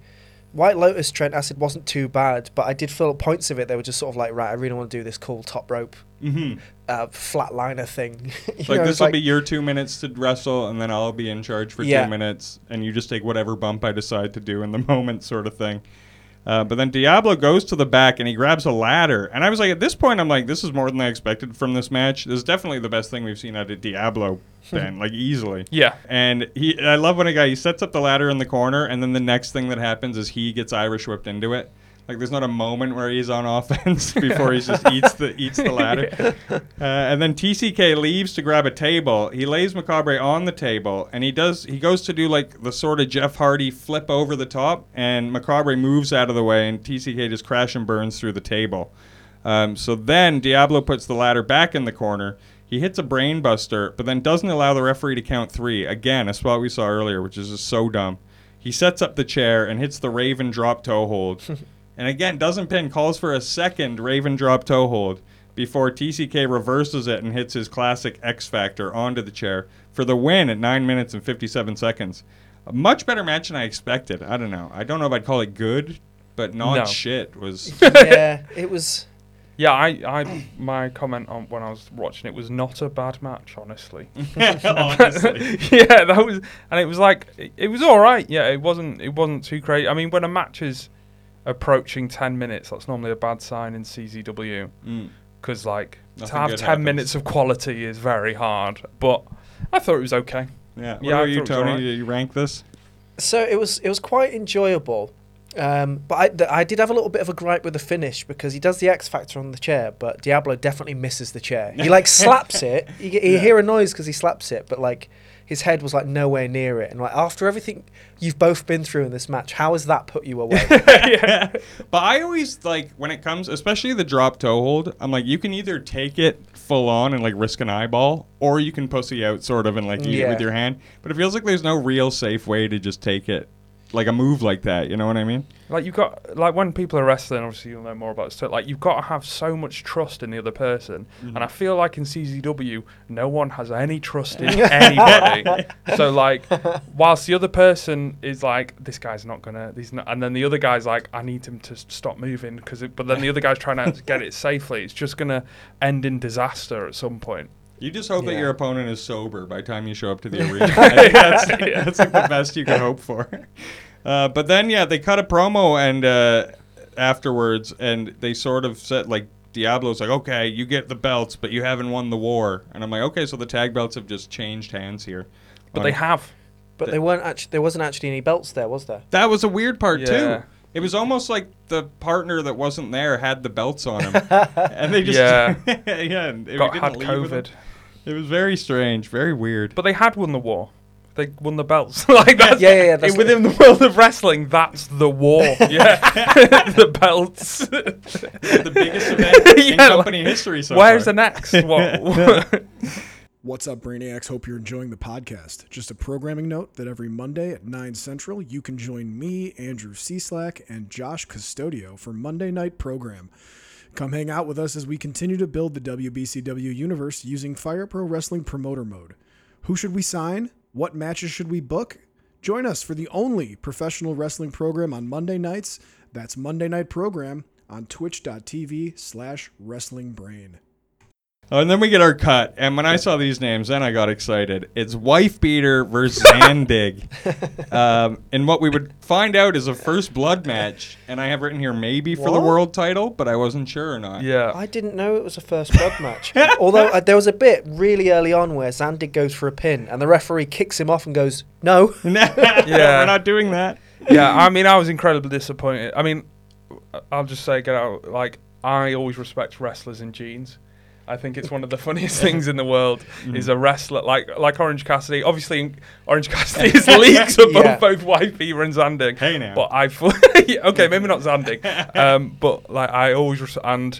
White Lotus Trent Acid wasn't too bad, but I did feel at points of it they were just sort of like, right, I really want to do this cool top rope Mhm. uh, flatliner thing. Like know, this will like- be your two minutes to wrestle, and then I'll be in charge for Yeah. two minutes, and you just take whatever bump I decide to do in the moment, sort of thing. Uh, but then Diablo goes to the back and he grabs a ladder, and I was like, at this point, I'm like, this is more than I expected from this match. This is definitely the best thing we've seen out of Diablo, Ben, like easily. yeah, And he, I love when a guy he sets up the ladder in the corner, and then the next thing that happens is he gets Irish whipped into it. Like there's not a moment where he's on offense before he just eats the eats the ladder. Uh, and then TCK leaves to grab a table. He lays Macabre on the table, and he does. He goes to do like the sort of Jeff Hardy flip over the top, and Macabre moves out of the way, and TCK just crash and burns through the table. Um, so then Diablo puts the ladder back in the corner. He hits a brainbuster, but then doesn't allow the referee to count three. Again, a spot we saw earlier, which is just so dumb. He sets up the chair and hits the Raven drop toe hold. And again, doesn't pin, calls for a second Raven drop toe hold. before TCK reverses it and hits his classic X Factor onto the chair for the win at 9 minutes and 57 seconds. A much better match than I expected. I don't know. I don't know if I'd call it good, but not No. shit was. yeah, it was. Yeah, I, I, my comment on when I was watching it was not a bad match, honestly. Honestly. yeah, that was, and it was like it, it was all right. Yeah, it wasn't, it wasn't too crazy. I mean, when a match is approaching ten minutes, that's normally a bad sign in CZW Mm. because like Nothing to have ten happens. minutes of quality is very hard. But I thought it was okay. Yeah. What Yeah, I about you, thought it was Tony? alright. Do you rank this? So it was it was quite enjoyable, um, but I, th- I did have a little bit of a gripe with the finish because he does the X Factor on the chair, but Diablo definitely misses the chair. He like slaps it. You, you Yeah. hear a noise because he slaps it, but like his head was like nowhere near it. And like after everything you've both been through in this match, how has that put you away? But I always like when it comes, especially the drop toe hold. I'm like, you can either take it full on and like risk an eyeball, or you can pussy out sort of and like eat it with your hand. But it feels like there's no real safe way to just take it, like a move like that. You know what I mean? Like you've got like when people are wrestling, obviously you'll know more about this. Like you've got to have so much trust in the other person, Mm-hmm. and I feel like in CZW, no one has any trust in anybody. so like, whilst the other person is like, this guy's not gonna, these, not, and then the other guy's like, I need him to stop moving because, but then the other guy's trying to get it safely. It's just gonna end in disaster at some point. You just hope that your opponent is sober by the time you show up to the arena. I think that's, that's like the best you can hope for. Uh, but then, yeah, they cut a promo and uh, afterwards, and they sort of said like Diablo's like, okay, you get the belts, but you haven't won the war. And I'm like, okay, so the tag belts have just changed hands here. But On- they have. but they weren't actually. There wasn't actually any belts there, was there? That was a weird part Yeah. too. It was almost like the partner that wasn't there had the belts on him, and they just Yeah. yeah, and Got didn't had leave. COVID, It was very strange, very weird. but they had won the war. They won the belts. like that's, Yeah, yeah, yeah, that's within the world of wrestling, that's the war. Yeah, the belts. the biggest event in Yeah, company like, history so Where's far. the next? What? What's up, Brainiacs? Hope you're enjoying the podcast. Just a programming note that every Monday at 9 Central, you can join me, Andrew Cieslak, and Josh Custodio for Monday Night Program. Come hang out with us as we continue to build the WBCW universe using Fire Pro Wrestling Promoter Mode. Who should we sign? What matches should we book? Join us for the only professional wrestling program on Monday nights. That's Monday Night Program on twitch.tv slash wrestlingbrain. Oh, and then we get our cut. And when I saw these names, then I got excited. It's Wife Beater versus Zandig. um, and what we would find out is a first blood match. And I have written here maybe for the What? world title, but I wasn't sure or not. yeah. I didn't know it was a first blood match. Although uh, there was a bit really early on where Zandig goes for a pin and the referee kicks him off and goes, "No." yeah, Yeah. we're not doing that. yeah, I mean, I was incredibly disappointed. I mean, I'll just say, get out. Like, I always respect wrestlers in jeans. I think it's one of the funniest things in the world is a wrestler like like Orange Cassidy. Obviously, Orange Cassidy is leagues above Yeah. both Wife Beater and Zandig. Hey now. But I yeah, okay, maybe not Zandig. Um, but like I always res- and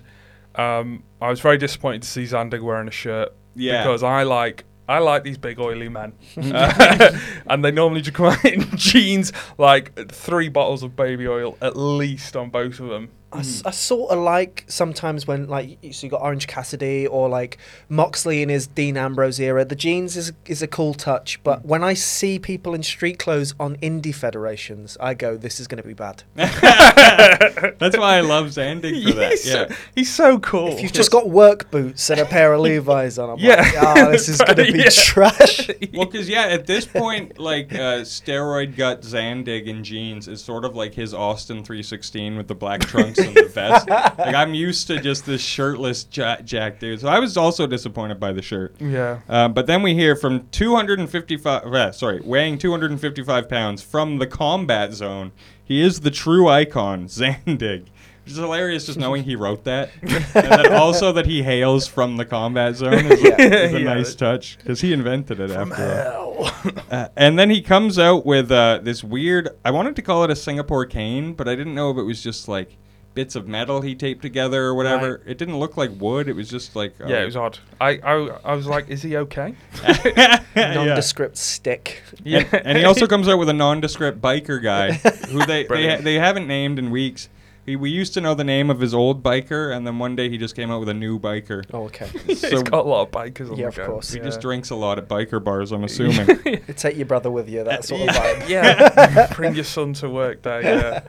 um, I was very disappointed to see Zandig wearing a shirt Yeah. because I like I like these big oily men, Uh, and they normally just come out in jeans, like three bottles of baby oil at least on both of them. I, hmm. s- I sort of like sometimes when like y- so you got Orange Cassidy or like Moxley in his Dean Ambrose era. The jeans is is a cool touch, but hmm. when I see people in street clothes on indie federations, I go, "This is going to be bad." That's why I love Zandig for that. he's, Yeah. so, he's so cool. If you've just got work boots and a pair of Levi's on, I'm Yeah. like, "Oh, this is going to be Yeah. trash." Well, because yeah, at this point, like uh, steroid gut Zandig in jeans is sort of like his Austin 316 with the black trunks and the. Like I'm used to just this shirtless ja- Jack dude, so I was also disappointed by the shirt. yeah. Uh, but then we hear from 255, uh, sorry, weighing 255 pounds from the combat zone. He is the true icon, Zandig. Which is hilarious just knowing he wrote that. and then also that he hails from the combat zone is, a- is a Yeah. nice touch because he invented it after all. Uh, and then he comes out with uh, this weird, I wanted to call it a Singapore cane, but I didn't know if it was just like bits of metal he taped together or whatever. It didn't look like wood. It was just like. Yeah, uh, it was odd. I, I I was like, is he okay? yeah. Nondescript stick. Yeah. And, and he also comes out with a nondescript biker guy who they they, they haven't named in weeks. He, we used to know the name of his old biker, and then one day he just came out with a new biker. Oh, okay. He's So got a lot of bikers on Yeah, the of course. he Yeah. just drinks a lot at biker bars, I'm assuming. Take your brother with you. That sort of yeah. vibe. yeah, bring your son to work day. Yeah,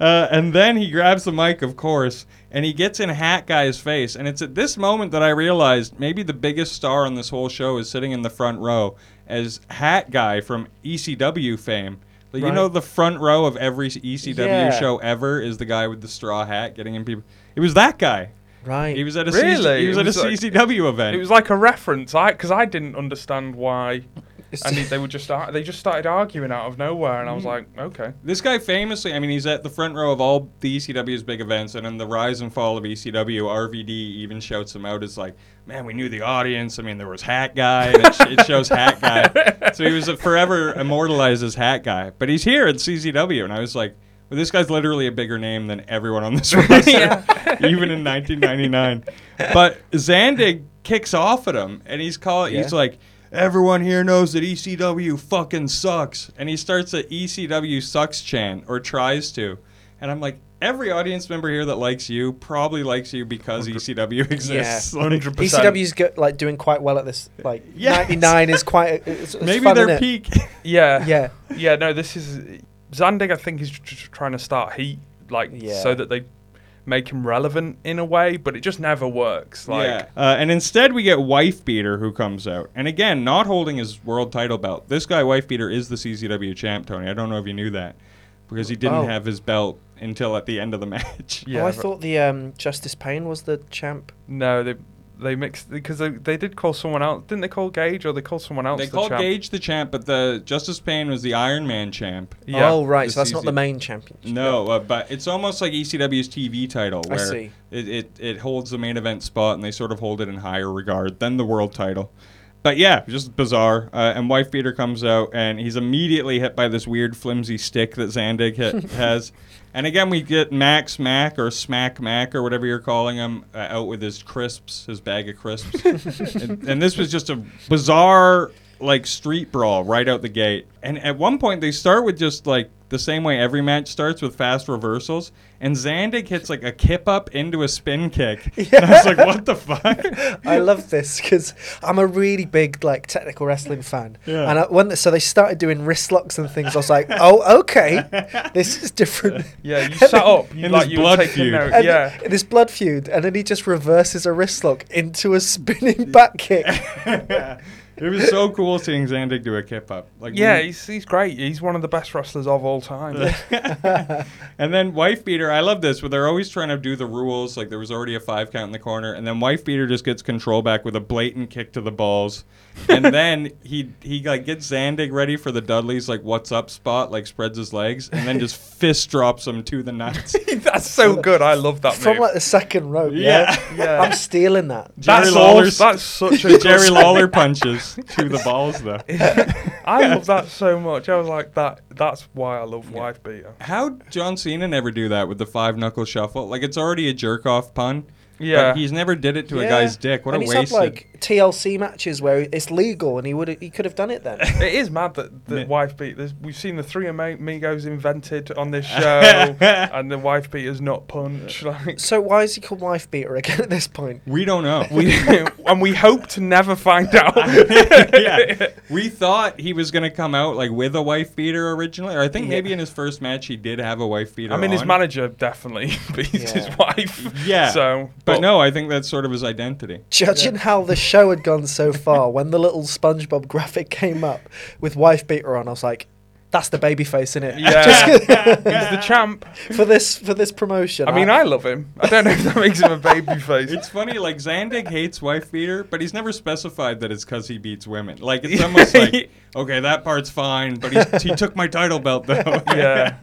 Uh, and then he grabs the mic, of course, and he gets in Hat Guy's face. And it's at this moment that I realized maybe the biggest star on this whole show is sitting in the front row as Hat Guy from ECW fame. Like, You know, the front row of every ECW Yeah. show ever is the guy with the straw hat getting in people. It was that guy. Right. He was at a Really? CC, he was It at was a like- CZW event. it was like a reference. I because I didn't understand why, It's- and they were just ar- they just started arguing out of nowhere, and I was mm. like, okay. This guy famously, I mean, he's at the front row of all the ECW's big events, and in the rise and fall of ECW, RVD even shouts him out as like, "Man, we knew the audience. I mean, there was Hat Guy, and it, sh- it shows Hat Guy." So he was forever immortalized as Hat Guy. But he's here at CZW, and I was like, well, "This guy's literally a bigger name than everyone on this roster, even in 1999." But Zandig kicks off at him, and he's called. He's like. Everyone here knows that ECW fucking sucks. And he starts a ECW sucks chant, or tries to. And I'm like, every audience member here that likes you probably likes you because ECW exists. Like, Hundred E percent. ECW's go, like doing quite well at this. Like Yes. 99 is quite. A, it's, it's Maybe fun, their innit? peak. Yeah, Yeah. yeah. No, this is Zandig. I think is just trying to start heat, like Yeah. so that they make him relevant in a way, but it just never works. Like, yeah. Uh, and instead, we get Wife Beater who comes out. And again, not holding his world title belt. This guy, Wife Beater, is the CZW champ, Tony. I don't know if you knew that. Because he didn't Oh. have his belt until at the end of the match. yeah. oh, I thought the um, Justice Pain was the champ. no, they they mixed because they, they did call someone else. Didn't they call Gage or they called someone else? They the called champ? Gage the champ, but the Justice Pain was the Iron Man champ. Yeah. Oh, right. So that's not the main championship. No, uh, but it's almost like ECW's TV title, I where see. It, it it holds the main event spot, and they sort of hold it in higher regard than the world title. But yeah, just bizarre. Uh, and Wife Beater comes out, and he's immediately hit by this weird flimsy stick that Zandig hit, has. And again, we get Max Mac or Smack Mac or whatever you're calling him uh, out with his crisps, his bag of crisps. and, and this was just a bizarre like street brawl right out the gate. And at one point they start with just like the same way every match starts with fast reversals, and Zandig hits like a kip up into a spin kick. And I was like, what the fuck? I love this because I'm a really big like technical wrestling fan, Yeah. and I, when so they started doing wrist locks and things, I was like, oh okay, this is different. Yeah, you sat up. You, In like this you blood feud. note. And Yeah. this blood feud, and then he just reverses a wrist lock into a spinning back kick. it was so cool seeing Zandig do a kip up. Like Yeah, he's, he's great. He's one of the best wrestlers of all time. and then wife beater, I love this, where they're always trying to do the rules. Like there was already a five count in the corner, and then wife beater just gets control back with a blatant kick to the balls, and then he he like gets Zandig ready for the Dudley's like what's up spot, like spreads his legs, and then just fist drops him to the nuts. That's so good. I love that From move. like the second rope, Yeah. yeah. Yeah. I'm stealing that. Jerry that's Lawler's awesome. That's such a Jerry Lawler punches to the balls though. I love that so much. I was like that. That's why I love wife beater. How John Cena never do that with the five knuckle shuffle? Like it's already a jerk off pun. Yeah. But he's never did it to a guy's dick. What and a he's waste. had like TLC matches where it's legal, and he would he could have done it then. It is mad that the Yeah. wife beat. There's, we've seen the three Ama- amigos invented on this show, and the wife beater's not punch. Like so why is he called wife beater again at this point? we don't know. we, and we hope to never find out. yeah. We thought he was gonna come out like with a wife beater originally, or I think Yeah. maybe in his first match he did have a wife beater. I mean, his on. manager definitely beats his Yeah. wife. Yeah. So, But no, I think that's sort of his identity. Judging how the show had gone so far, when the little SpongeBob graphic came up with wife beater on, I was like, "That's the baby face, in it?" Yeah, he's the champ. for this for this promotion. I mean, I love him. I don't know if that makes him a baby face. It's funny, like Zandig hates wife beater, but he's never specified that it's because he beats women. Like it's almost like, okay, that part's fine, but he's, he took my title belt though. yeah,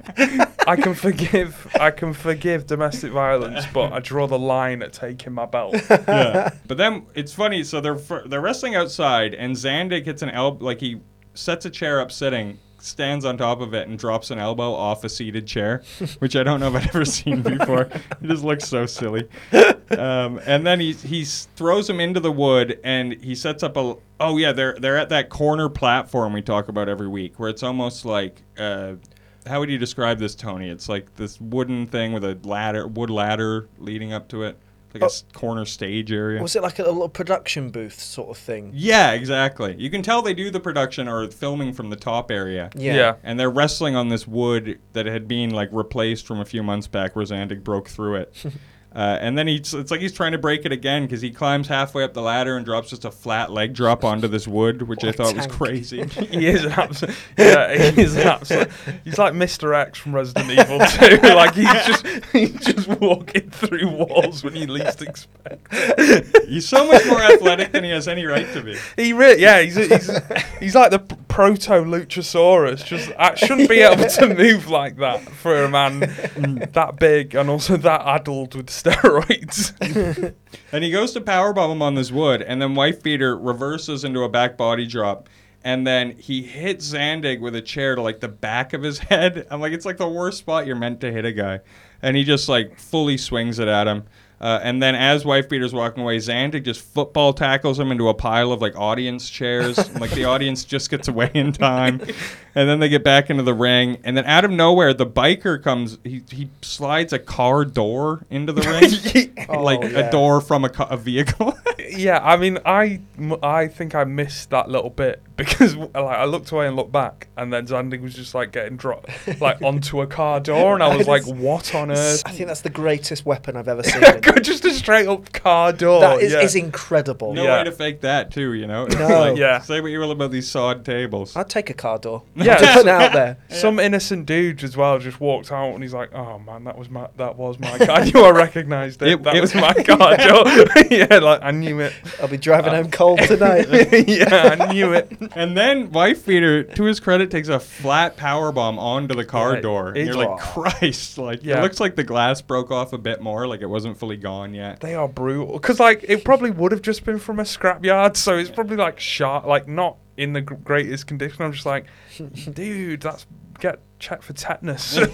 I can forgive. I can forgive domestic violence, but I draw the line at taking my belt. yeah. But then it's funny. So they're they're wrestling outside, and Zandig hits an elbow. Like he sets a chair up sitting, stands on top of it, and drops an elbow off a seated chair, which I don't know if I've ever seen before. it just looks so silly. Um, and then he he throws him into the wood, and he sets up a. Oh yeah, they're they're at that corner platform we talk about every week, where it's almost like. Uh, how would you describe this, Tony? It's like this wooden thing with a ladder, wood ladder leading up to it, like a Oh. s- corner stage area. Was it like a little production booth sort of thing? Yeah, exactly. You can tell they do the production or filming from the top area. Yeah. Yeah. And they're wrestling on this wood that had been like replaced from a few months back where Zandig broke through it. Uh, and then he's, it's like he's trying to break it again because he climbs halfway up the ladder and drops just a flat leg drop onto this wood, which I Like thought was crazy. he is an absolute. Yeah, he is an absolute. He's like Mr. X from Resident Evil 2. like he's just he's just walking through walls when you least expect. he's so much more athletic than he has any right to be. He really, yeah, he's he's, he's like the proto Luchasaurus. Just uh, shouldn't be able to move like that for a man that big and also that addled with steroids. And he goes to powerbomb him on this wood, and then Wife Beater reverses into a back body drop. And then he hits Zandig with a chair to like the back of his head. I'm like, it's like the worst spot you're meant to hit a guy. And he just like fully swings it at him. Uh, and then as Wife Beater's walking away, Zandig just football tackles him into a pile of like audience chairs. And, like the audience just gets away in time. And then they get back into the ring. And then out of nowhere, the biker comes. He, he slides a car door into the ring Oh, like yeah. a door from a, ca- a vehicle. yeah, I mean, I, I think I missed that little bit because like I looked away and looked back, and then Zandig was just like getting dropped like onto a car door, and I was like, "What on earth?" I think that's the greatest weapon I've ever seen. just a straight up car door. that is, yeah. is incredible. no Yeah. way to fake that, too. You know. It's No. like, Yeah. Say what you will about these sawed tables. I'd take a car door. Yeah. Just putting it out there. Some innocent dude as well just walked out and he's like, "Oh man, that was my that was my car. I knew I recognised it. It- that it- was my car door. yeah, like I knew it. I'll be driving home cold tonight. yeah, I knew it. And then Wife Beater, to his credit, takes a flat power bomb onto the car Yeah, door. And it's- you're like, Christ! Like Yeah. it looks like the glass broke off a bit more, like it wasn't fully gone yet. They are brutal because like it probably would have just been from a scrapyard, so it's probably like sharp, like not in the greatest condition. I'm just like, dude, that's get checked for tetanus.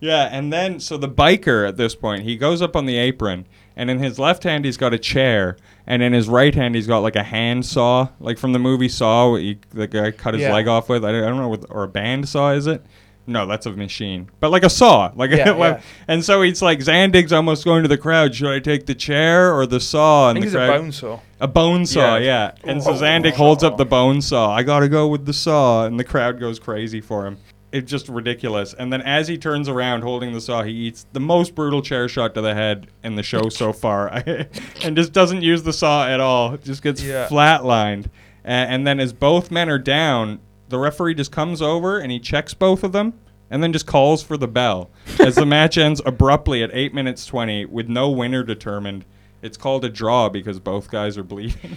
Yeah, and then so the biker at this point, he goes up on the apron, and in his left hand he's got a chair, and in his right hand he's got like a hand saw, like from the movie Saw, what he, the guy cut his Yeah. leg off with. I don't, I don't know, what, or a band saw is it? No, that's a machine, but like a saw, like Yeah, a, yeah. and so he's like Zandig's almost going to the crowd. Should I take the chair or the saw? I And think the it's a crowd, bone saw. a bone saw, yeah. Yeah. And so Oh. Zandig holds up the bone saw. I gotta go with the saw, and the crowd goes crazy for him. It's just ridiculous. And then as he turns around holding the saw, he eats the most brutal chair shot to the head in the show so far, and just doesn't use the saw at all. Just gets Yeah. flatlined. And then as both men are down, the referee just comes over and he checks both of them. And then just calls for the bell as the match ends abruptly at 8 minutes 20 with no winner determined. It's called a draw because both guys are bleeding.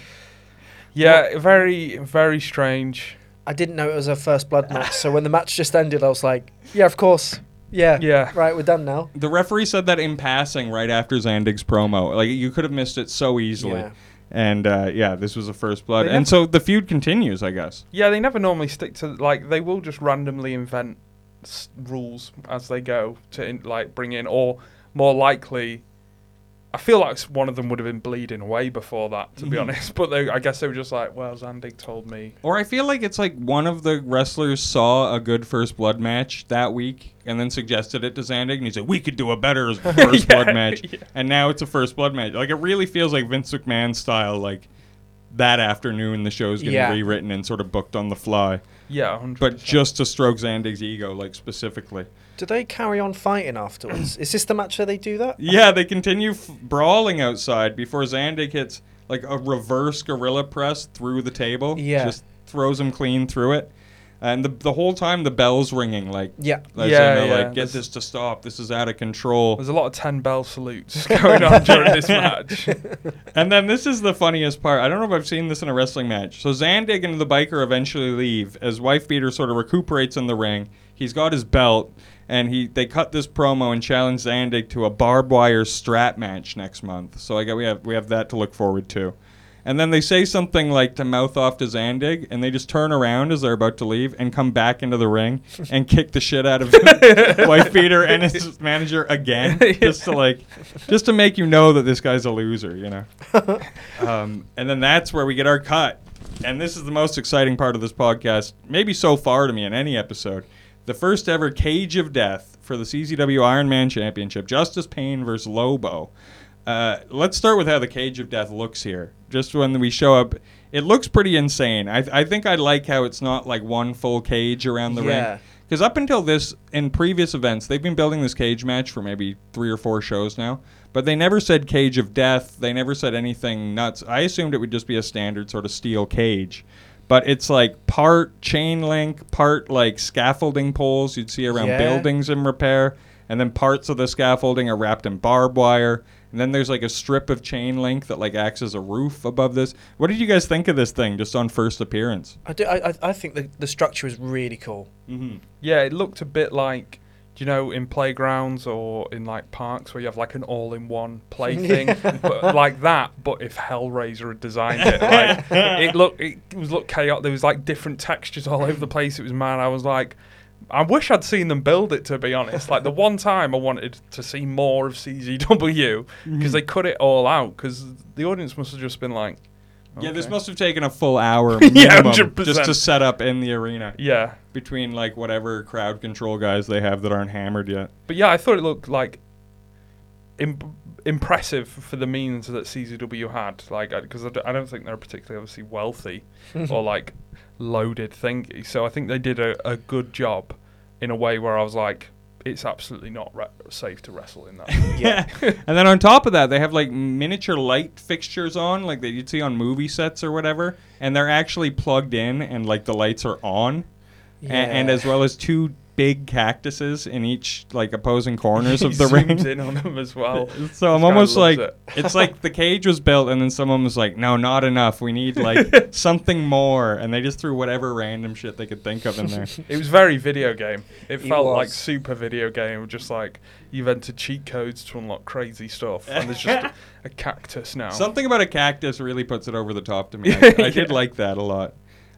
Yeah, very very strange. I didn't know it was a first blood match, so when the match just ended, I was like, "Yeah, of course, yeah, Yeah. right, we're done now." The referee said that in passing right after Zandig's promo. Like you could have missed it so easily. Yeah. And uh, yeah, this was a first blood. They And never- so the feud continues, I guess. Yeah, they never normally stick to like they will just randomly invent s- rules as they go to in, like bring in, or more likely, I feel like one of them would have been bleeding way before that, to be Mhm. honest. But they, I guess they were just like, well, Zandig told me. Or I feel like it's like one of the wrestlers saw a good first blood match that week and then suggested it to Zandig, and he said we could do a better first Yeah, blood match, yeah. and now it's a first blood match. Like it really feels like Vince McMahon style. Like that afternoon, the show's getting Yeah. rewritten and sort of booked on the fly, Yeah, 100%. but just to stroke Zandig's ego, like specifically. Do they carry on fighting afterwards? Is this the match where they do that? Yeah, they continue f- brawling outside before Zandig hits like a reverse gorilla press through the table. Yeah. just throws him clean through it, and the the whole time the bell's ringing like. Yeah. Like, Yeah, saying yeah, like, get this to stop. This is out of control. There's a lot of 10 bell salutes going on during this match. And then this is the funniest part. I don't know if I've seen this in a wrestling match. So Zandig and the biker eventually leave as Wife Beater sort of recuperates in the ring. He's got his belt, and he they cut this promo and challenge Zandig to a barbed wire strap match next month. So I got we have we have that to look forward to. And then they say something like to mouth off to Zandig, and they just turn around as they're about to leave and come back into the ring and kick the shit out of Wife Beater and his manager again, just to like, just to make you know that this guy's a loser, you know. Um, and then that's where we get our cut. And this is the most exciting part of this podcast, maybe so far to me in any episode. the first ever Cage of Death for the CZW Iron Man Championship. Justice Pain versus Lobo. Uh, let's start with how the Cage of Death looks here. Just when we show up, it looks pretty insane. I, I think I like how it's not like one full cage around the Yeah. ring. Because up until this, in previous events, they've been building this cage match for maybe three or four shows now. But they never said cage of death. They never said anything nuts. I assumed it would just be a standard sort of steel cage. But it's like part chain link, part like scaffolding poles you'd see around Yeah. buildings in repair. And then parts of the scaffolding are wrapped in barbed wire. And then there's like a strip of chain link that like acts as a roof above this. What did you guys think of this thing just on first appearance? I, do, I, I- I think the, the structure is really cool. Mm-hmm. Yeah, it looked a bit like, do you know, in playgrounds or in like parks where you have like an all-in-one plaything, but like that. But if Hellraiser had designed it, like it looked, it was look chaotic. There was like different textures all over the place. It was mad. I was like, I wish I'd seen them build it. To be honest, like the one time I wanted to see more of CZW because mm-hmm. they cut it all out because the audience must have just been like, Yeah, this must have taken a full hour Yeah, minimum 100%. just to set up in the arena yeah. between like whatever crowd control guys they have that aren't hammered yet. But yeah, I thought it looked like imp- impressive for the means that CZW had. Like, because I, d- I don't think they're particularly obviously wealthy or like loaded thingy. So I think they did a, a good job in a way where I was like, it's absolutely not re- safe to wrestle in that. Yeah. and then on top of that, they have like miniature light fixtures on, like that you'd see on movie sets or whatever, and they're actually plugged in and like the lights are on. A- and as well as two big cactuses in each like opposing corners He of the zooms ring. in on them as well. So I'm almost like it. it's like the cage was built and then someone was like, "No, not enough. We need like something more." And they just threw whatever random shit they could think of in there. It was very video game. It It felt like super video game, just like you've entered cheat codes to unlock crazy stuff, and there's just a, a cactus now. Something about a cactus really puts it over the top to me. I, I did Yeah. like that a lot.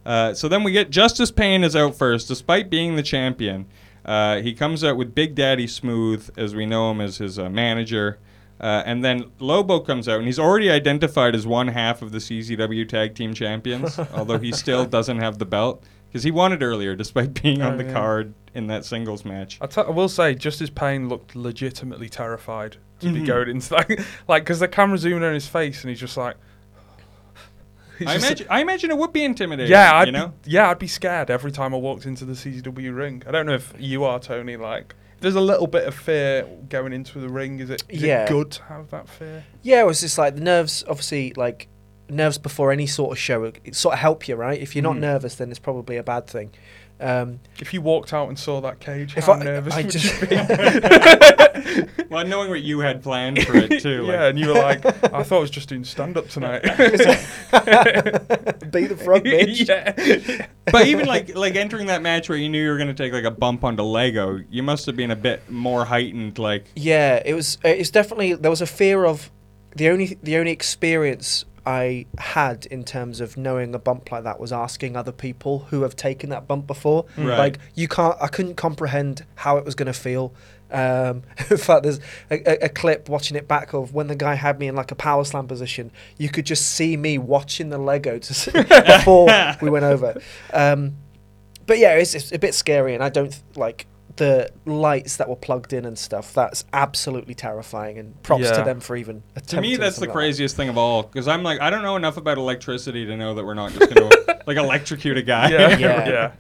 Uh, so then we get Justice Pain is out first, despite being the champion. Uh, he comes out with Big Daddy Smooth, as we know him as his uh, manager. Uh, and then Lobo comes out, and he's already identified as one half of the CZW Tag Team Champions, although he still doesn't have the belt because he won it earlier, despite being on Oh, the yeah. card in that singles match. I, t- I will say, Justice Pain looked legitimately terrified to be Mhm. going into that. like, because the camera zoomed in his face, and he's just like. he's I imagine, I imagine it would be intimidating. yeah, I'd you know. be, yeah, I'd be scared every time I walked into the CZW ring. I don't know if you are, Tony. Like, there's a little bit of fear going into the ring. Is it? Is Yeah. it good to have that fear? Yeah, it was just like the nerves, obviously, like nerves before any sort of show, it, it sort of help you, right? If you're not Mhm. nervous, then it's probably a bad thing. Um, If you walked out and saw that cage, If how I- nervous I would just- you be? Well, knowing what you had planned for it too. yeah, like- and you were like, I thought I was just doing stand up tonight. Be the frog, bitch. yeah. but even like like entering that match where you knew you were gonna take like a bump onto Lego, you must have been a bit more heightened. Like, Yeah, it was. It's definitely there was a fear of the only the only experience I had in terms of knowing a bump like that was asking other people who have taken that bump before. Right. Like you can't, I couldn't comprehend how it was going to feel. Um, in fact, there's a, a, a clip watching it back of when the guy had me in like a power slam position. You could just see me watching the Lego before we went over. Um, but yeah, it's, it's a bit scary, and I don't like the lights that were plugged in and stuff. That's absolutely terrifying, and props to them for even to me, that's the something like that. craziest thing of all. Because I'm like, I don't know enough about electricity to know that we're not just gonna like electrocute a guy. Yeah. Yeah. yeah.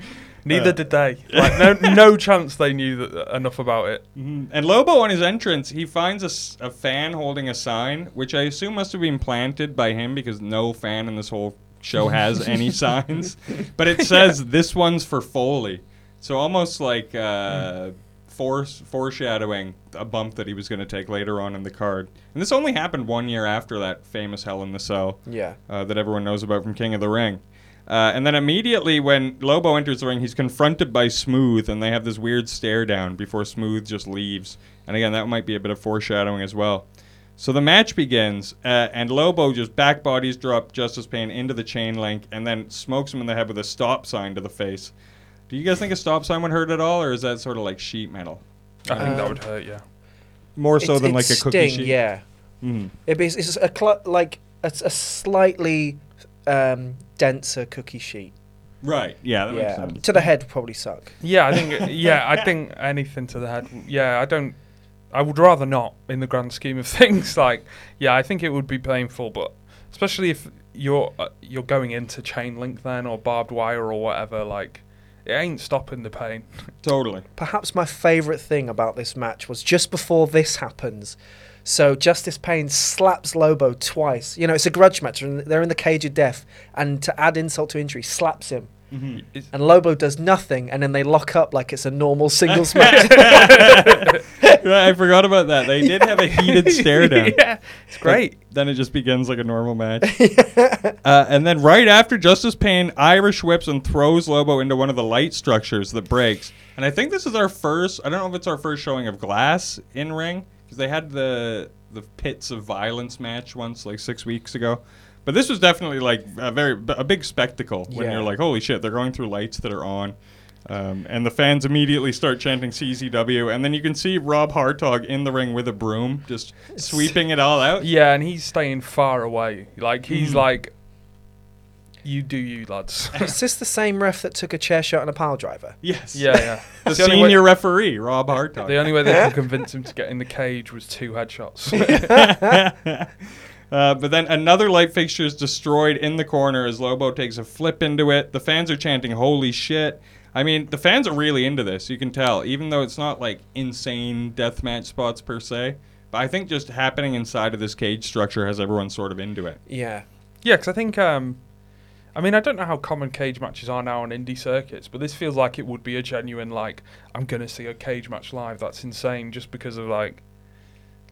Neither Uh, did they. Like, no, no chance they knew that, enough about it. Mhm. And Lobo on his entrance, he finds a, s- a fan holding a sign, which I assume must have been planted by him because no fan in this whole show has any signs. But it says this one's for Foley, so almost like uh, force foreshadowing a bump that he was going to take later on in the card. And this only happened one year after that famous Hell in the Cell Yeah. uh, that everyone knows about from King of the Ring. Uh, and then immediately when Lobo enters the ring, he's confronted by Smooth, and they have this weird stare down before Smooth just leaves. And again, that might be a bit of foreshadowing as well. So the match begins, uh, and Lobo just back bodies drop Justice Pain into the chain link, and then smokes him in the head with a stop sign to the face. Do you guys think a stop sign would hurt at all, or is that sort of like sheet metal? I think that Um, would hurt, yeah. More so It's- than it's like a cookie sting, sheet. Yeah. Mhm. It is, it's a cl- like a, a slightly um, denser cookie sheet. Right. Yeah. That makes Yeah, sense. to the head would probably suck. Yeah, I think. Yeah, I think anything to the head. Yeah, I don't. I would rather not, in the grand scheme of things. Like, yeah, I think it would be painful, but especially if you're uh, you're going into chain link then or barbed wire or whatever. Like, it ain't stopping the pain. Totally. Perhaps my favourite thing about this match was just before this happens. So Justice Pain slaps Lobo twice. You know, it's a grudge match, and they're in the cage of death. And to add insult to injury, slaps him. It's- And Lobo does nothing, and then they lock up like it's a normal singles match. Right, I forgot about that. They did have a heated stare down. yeah, it's great. But then it just begins like a normal match. uh, and then right after Justice Pain Irish whips and throws Lobo into one of the light structures that breaks. And I think this is our first. I don't know if it's our first showing of glass in ring because they had the the pits of violence match once like six weeks ago. But this was definitely like a very a big spectacle when Yeah. you're like, holy shit, they're going through lights that are on. Um, and the fans immediately start chanting CZW, and then you can see Rob Hartog in the ring with a broom, just sweeping it all out. Yeah, and he's staying far away. Like he's Mm. like, you do you, lads. Is this the same ref that took a chair shot and a pile driver? Yes. yeah, yeah. The the senior way- referee, Rob Hartog. The only way they could convince him to get in the cage was two headshots. Uh, but then another light fixture is destroyed in the corner as Lobo takes a flip into it. The fans are chanting, holy shit. I mean, the fans are really into this, you can tell, even though it's not like insane deathmatch spots per se. But I think just happening inside of this cage structure has everyone sort of into it. Yeah. yeah, because I think, um, I mean, I don't know how common cage matches are now on indie circuits, but this feels like it would be a genuine, like, I'm going to see a cage match live. That's insane just because of, like,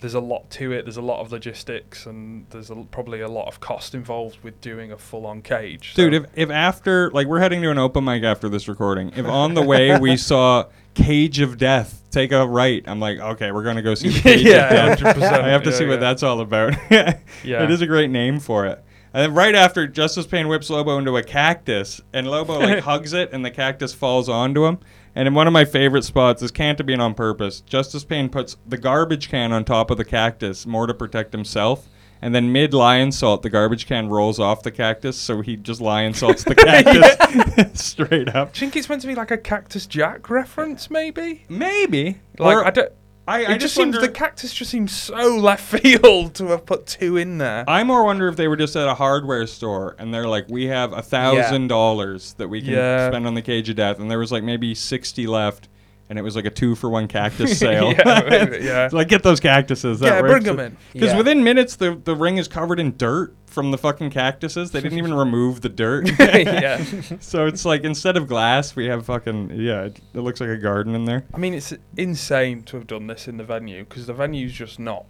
there's a lot to it. There's a lot of logistics, and there's a, probably a lot of cost involved with doing a full on cage. Dude, if, if after, like, we're heading to an open mic after this recording, if on the way we saw Cage of Death take a right, I'm like, okay, we're going to go see Cage Yeah, of Death. 100%, I have to yeah, see what yeah. that's all about. Yeah. It is a great name for it. And then right after, Justice Pain whips Lobo into a cactus, and Lobo like hugs it, and the cactus falls onto him. And in one of my favorite spots, is can't have been on purpose. Justice Pain puts the garbage can on top of the cactus, more to protect himself. And then mid lionsault, the garbage can rolls off the cactus, so he just lionsaults the cactus straight up. Do you think it's meant to be like a Cactus Jack reference, maybe? Maybe. Like, Or- I don't. I, I just, just seems wonder- the cactus just seems so left field to have put two in there. I more wonder if they were just at a hardware store and they're like, we have a thousand dollars that we can Yeah. spend on the cage of death, and there was like maybe sixty left, and it was like a two for one cactus sale. yeah, yeah. like get those cactuses. That Yeah, bring works. 'em in. Because Yeah. within minutes, the the ring is covered in dirt from the fucking cactuses. They didn't even remove the dirt. yeah. so it's like instead of glass, we have fucking yeah. It, it looks like a garden in there. I mean, it's insane to have done this in the venue because the venue's just not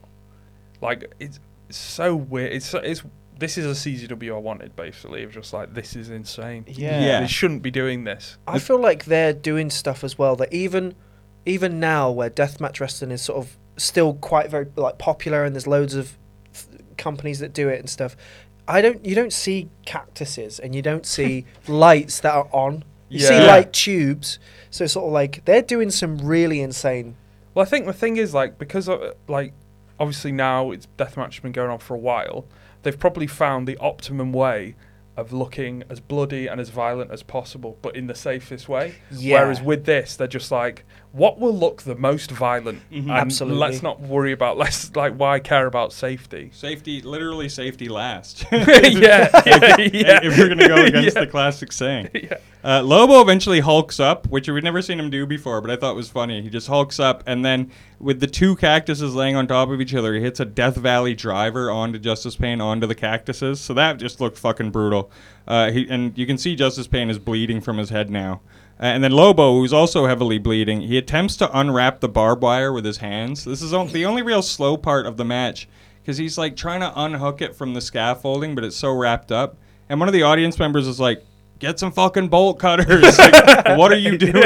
like it's, it's so weird. It's so- it's this is a CZW I wanted basically. Of just like this is insane. Yeah. Yeah. They shouldn't be doing this. I feel like they're doing stuff as well that even even now where deathmatch wrestling is sort of still quite very like popular and there's loads of th- companies that do it and stuff. I don't you don't see cactuses and you don't see lights that are on. You see light tubes. So sort of like they're doing some really insane Well, I think the thing is like because uh, like obviously now it's deathmatch has been going on for a while. They've probably found the optimum way of looking as bloody and as violent as possible, but in the safest way. Yeah. Whereas with this, they're just like, what will look the most violent? And Absolutely. Let's not worry about less. Like, why care about safety? Safety, literally safety last. yeah, yeah, yeah. if we're gonna go against Yeah. the classic saying. Yeah. Uh, Lobo eventually hulks up, which we've never seen him do before, but I thought was funny. He just hulks up, and then with the two cactuses laying on top of each other, he hits a Death Valley driver onto Justice Pain onto the cactuses. So that just looked fucking brutal. Uh, he, and you can see Justice Pain is bleeding from his head now. Uh, and then Lobo, who's also heavily bleeding, he attempts to unwrap the barbed wire with his hands. This is on- the only real slow part of the match because he's like trying to unhook it from the scaffolding, but it's so wrapped up. And one of the audience members is like, "Get some fucking bolt cutters! like, what are you doing?"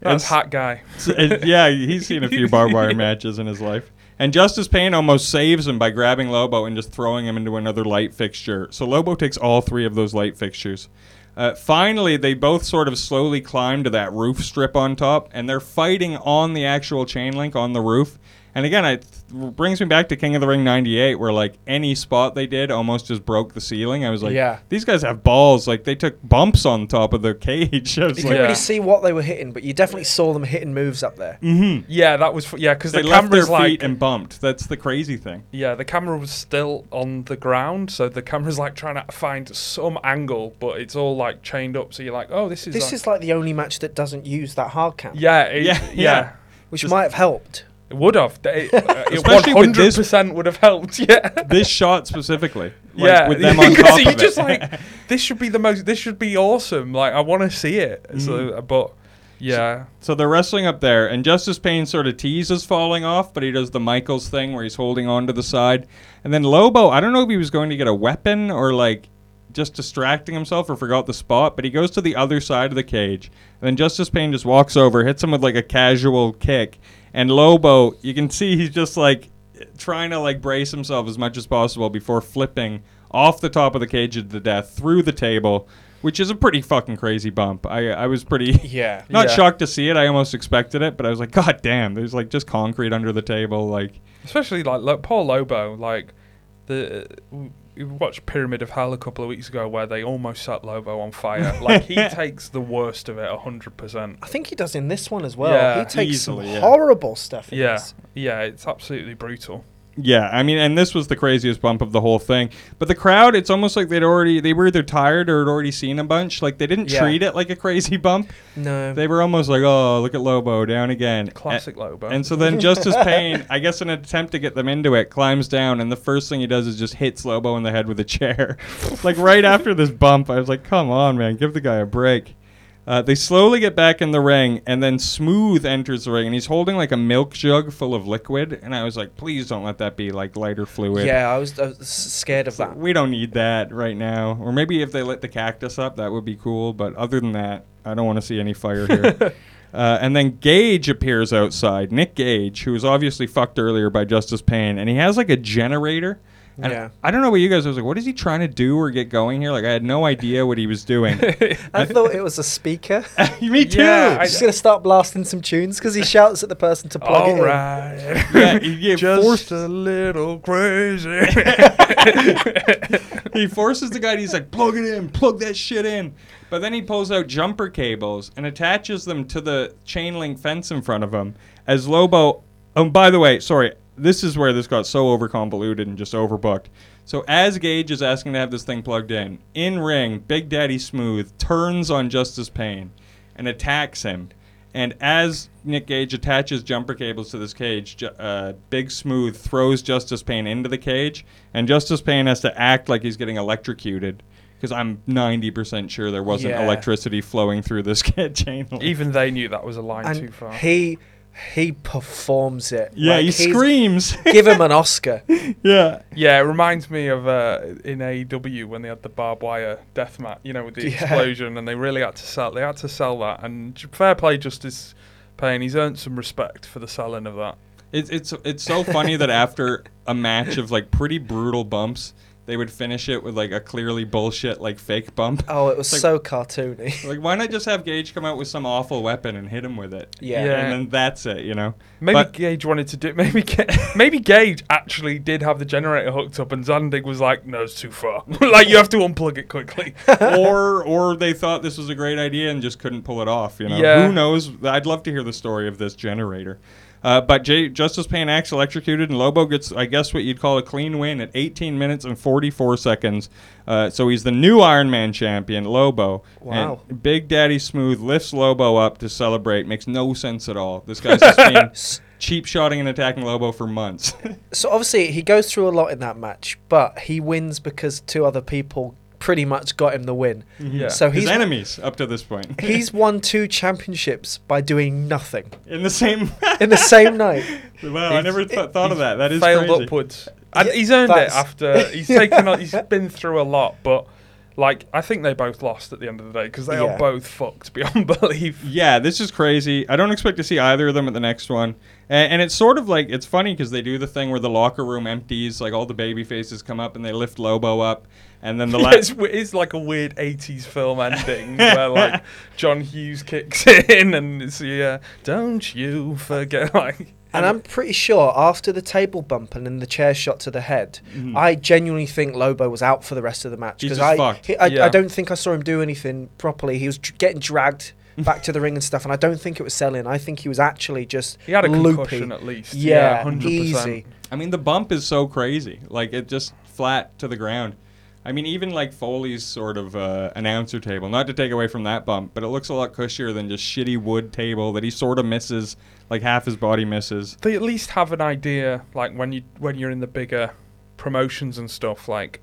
That's hot guy. Yeah, he's seen a few barbed wire matches in his life. And Justice Pain almost saves him by grabbing Lobo and just throwing him into another light fixture. So Lobo takes all three of those light fixtures. Uh, finally, they both sort of slowly climb to that roof strip on top, and they're fighting on the actual chain link on the roof. And again, it brings me back to King of the Ring '98, where like any spot they did almost just broke the ceiling. I was like, Yeah. these guys have balls. Like they took bumps on top of the cage. I was You like, couldn't Yeah. really see what they were hitting, but you definitely saw them hitting moves up there. mm-hmm. Yeah, that was f- yeah because They the left their camera's like feet and bumped. That's the crazy thing. yeah the camera was still on the ground, so the camera's like trying to find some angle, but it's all like chained up. So you're like, oh, this is This like- is like the only match that doesn't use that hard cam, yeah it, Yeah, yeah yeah. which just- might have helped. It would have. It, uh, it Especially with this- 100% would have helped. Yeah. This shot specifically, like, yeah, with them on top you're of just like, this should be the most. This should be awesome. Like, I want to see it. Mm-hmm. So, but yeah, So they're wrestling up there, and Justice Pain sort of teases falling off, but he does the Michaels thing where he's holding on to the side. And then Lobo, I don't know if he was going to get a weapon or like just distracting himself or forgot the spot, but he goes to the other side of the cage. And then Justice Pain just walks over, hits him with like a casual kick. And Lobo, you can see he's just like trying to like brace himself as much as possible before flipping off the top of the cage to the death through the table. Which is a pretty fucking crazy bump. I I was pretty Yeah. not Yeah. shocked to see it. I almost expected it, but I was like, God damn! There's like just concrete under the table. Like, especially like Lo- Paul Lobo. Like the we we watched Pyramid of Hell a couple of weeks ago where they almost set Lobo on fire. like he takes the worst of it hundred percent. I think he does in this one as well. Yeah, he takes easily, some yeah. horrible stuff. In Yeah, this. yeah, it's absolutely brutal. Yeah, I mean, and this was the craziest bump of the whole thing. But the crowd, it's almost like they'd already they were either tired or had already seen a bunch. Like they didn't Yeah. treat it like a crazy bump. No. They were almost like, oh, look at Lobo down again. Classic Lobo. And so then Justice Pain, I guess in an attempt to get them into it, climbs down, and the first thing he does is just hits Lobo in the head with a chair. like right after this bump, I was like, come on, man, give the guy a break. Uh, they slowly get back in the ring, and then Smooth enters the ring, and he's holding like a milk jug full of liquid. And I was like, please don't let that be like lighter fluid. yeah, I was, I was scared of that. We don't need that right now. Or maybe if they lit the cactus up, that would be cool. But other than that, I don't want to see any fire here. uh, and then Gage appears outside. Nick Gage, who was obviously fucked earlier by Justice Pain, and he has like a generator. And Yeah. I don't know what you guys I was like. What is he trying to do or get going here? Like I had no idea what he was doing. I thought it was a speaker. Me too. Yeah, I- He's gonna start blasting some tunes because he shouts at the person to plug All it in. right. Yeah, he get Just forced- a little crazy. he forces the guy. He's like, plug it in, plug that shit in. But then he pulls out jumper cables and attaches them to the chain link fence in front of him. As Lobo, oh, by the way, sorry, this is where this got so over convoluted and just overbooked. So as Gage is asking to have this thing plugged in, in ring, Big Daddy Smooth turns on Justice Pain and attacks him. And as Nick Gage attaches jumper cables to this cage, Ju- uh, Big Smooth throws Justice Pain into the cage, and Justice Pain has to act like he's getting electrocuted. Because I'm 90% sure there wasn't Yeah. electricity flowing through this kid chain. link. Even they knew that was a line too And far. he he performs it. yeah, Like, he screams. Give him an Oscar. yeah. Yeah, it reminds me of uh, in AEW when they had the barbed wire death match, you know, with the Yeah. explosion, and they really had to sell. They had to sell that, and fair play, Justice Pain. He's earned some respect for the selling of that. It's it's it's so funny that after a match of like pretty brutal bumps, they would finish it with like a clearly bullshit like fake bump. Oh, it was Like- so cartoony. Like why not just have Gage come out with some awful weapon and hit him with it? Yeah. Yeah. And then that's it, you know. Maybe But- Gage wanted to do. Maybe Ga- maybe Gage actually did have the generator hooked up, and Zandig was like, "No, it's too far. like you have to unplug it quickly." or or they thought this was a great idea and just couldn't pull it off. You know, Yeah. who knows? I'd love to hear the story of this generator. Uh, but Jay, Justice Pain acts electrocuted, and Lobo gets, I guess, what you'd call a clean win at 18 minutes and 44 seconds. Uh, so he's the new Iron Man champion, Lobo. Wow. And Big Daddy Smooth lifts Lobo up to celebrate. Makes no sense at all. This guy's just been cheap shotting and attacking Lobo for months. So obviously he goes through a lot in that match, but he wins because two other people pretty much got him the win. Mm-hmm. Yeah. So His he's enemies up to this point. he's won two championships by doing nothing in the same. in the same night. wow, I He's- never th- thought of that. That is failed crazy. upwards. And Yeah, he's earned it that's- after he's taken. on, he's been through a lot, but like I think they both lost at the end of the day because they Yeah. are both fucked beyond belief. Yeah, this is crazy. I don't expect to see either of them at the next one. And, and it's sort of like it's funny because they do the thing where the locker room empties, like all the baby faces come up and they lift Lobo up, and then the last. w- it's like a weird '80s film ending where like John Hughes kicks in and it's yeah, don't you forget like And I'm pretty sure after the table bump and then the chair shot to the head, Mhm. I genuinely think Lobo was out for the rest of the match because I, he- I, Yeah. I don't think I saw him do anything properly. He was dr- getting dragged back to the ring and stuff, and I don't think it was selling. I think he was actually just He had a loopy. concussion at least. Yeah, 100%. easy. I mean, the bump is so crazy. Like, it just flat to the ground. I mean, even like Foley's sort of uh, announcer table, not to take away from that bump, but it looks a lot cushier than just shitty wood table that he sort of misses, like half his body misses. They at least have an idea, like when you when you're in the bigger promotions and stuff, like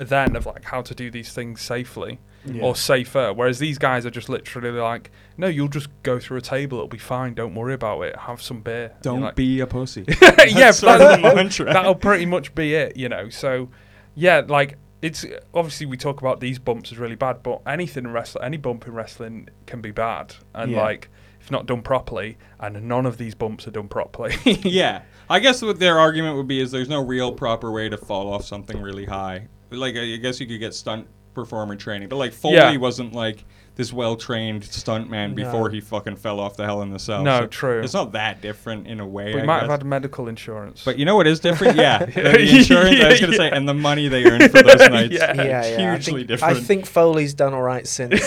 then of like how to do these things safely or safer. Whereas these guys are just literally like, no, you'll just go through a table, it'll be fine. Don't worry about it. Have some beer. Don't like, be a pussy. yeah, That's that- of the mantra. that'll pretty much be it, you know. So, yeah, like it's obviously we talk about these bumps as really bad, but anything in wrestling, any bump in wrestling can be bad, and Yeah. like if not done properly, and none of these bumps are done properly. yeah, I guess what their argument would be is there's no real proper way to fall off something really high. Like I guess you could get stunt performer training, but like Foley Yeah. wasn't like this well trained stuntman No. before he fucking fell off the hell in the cell. No, So true. It's not that different in a way. we I might have had medical insurance. But you know what is different? Yeah, the, the insurance. I was gonna say, and the money they earned for those nights. Yeah. Yeah, It's yeah. I hugely think, different. I think Foley's done all right since.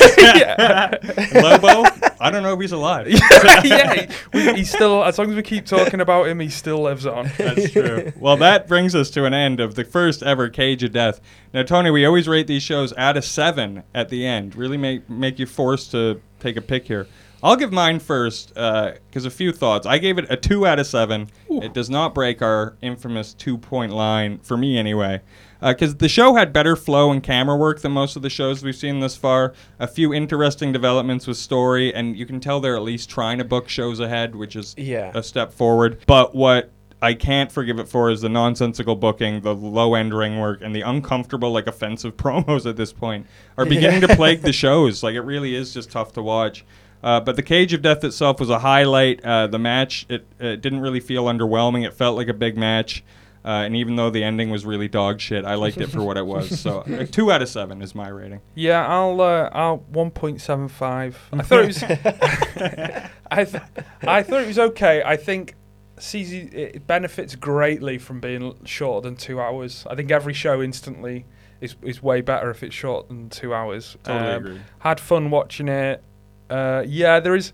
Lobo. I don't know if he's alive. yeah, we, he's still. As long as we keep talking about him, he still lives on. That's true. Well, that brings us to an end of the first ever Cage of Death. Now, Tony, we always rate these shows out of seven at the end. Really make make you forced to take a pick here. I'll give mine first uh, because a few thoughts. I gave it a two out of seven. It does not break our infamous two point line for me anyway. Because the show had better flow and camera work than most of the shows we've seen thus far. A few interesting developments with story, and you can tell they're at least trying to book shows ahead, which is Yeah. a step forward. But what I can't forgive it for is the nonsensical booking, the low end ring work, and the uncomfortable, like offensive promos at this point are beginning to plague the shows. Like it really is just tough to watch. Uh, but the Cage of Death itself was a highlight. Uh, the match it, it didn't really feel underwhelming. It felt like a big match. Uh, and even though the ending was really dog shit, I liked it for what it was. So a two out of seven is my rating. Yeah, I'll uh, I'll one point seven five. I thought it was. I th- I thought it was okay. I think CZ it benefits greatly from being shorter than two hours. I think every show instantly is is way better if it's shorter than two hours. Totally Um, agree. Had fun watching it. Uh, yeah, there is.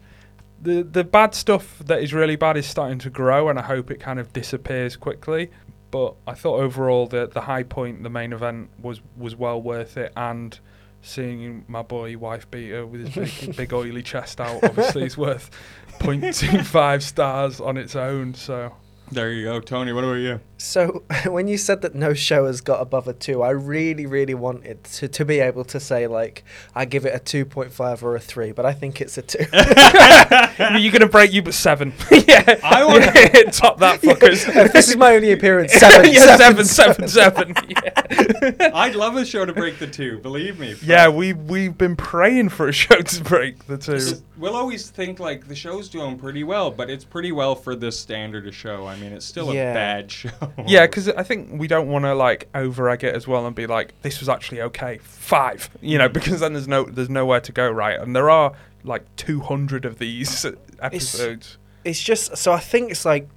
The, the bad stuff that is really bad is starting to grow, and I hope it kind of disappears quickly. But I thought overall the the high point, the main event, was was well worth it, and seeing my boy wife beater with his big, big oily chest out obviously is worth 0.25 stars on its own. So There you go, Tony. What about you? So when you said that no show has got above a two, I really, really wanted to, to be able to say like I give it a two point five or a three, but I think it's a two. you're gonna break you, but seven. yeah, I want- to yeah, top that fuckers. if this is my only appearance, seven, yeah, seven, seven, seven, seven. Yeah. I'd love a show to break the two. Believe me. yeah, we we've been praying for a show to break the two. We'll always think like the show's doing pretty well, but it's pretty well for this standard of show. I mean, it's still Yeah. a bad show. Yeah, because I think we don't want to like over egg it as well and be like, this was actually okay, five. You know, mm. because then there's no there's nowhere to go right, and there are like 200 of these episodes. It's just so I think it's like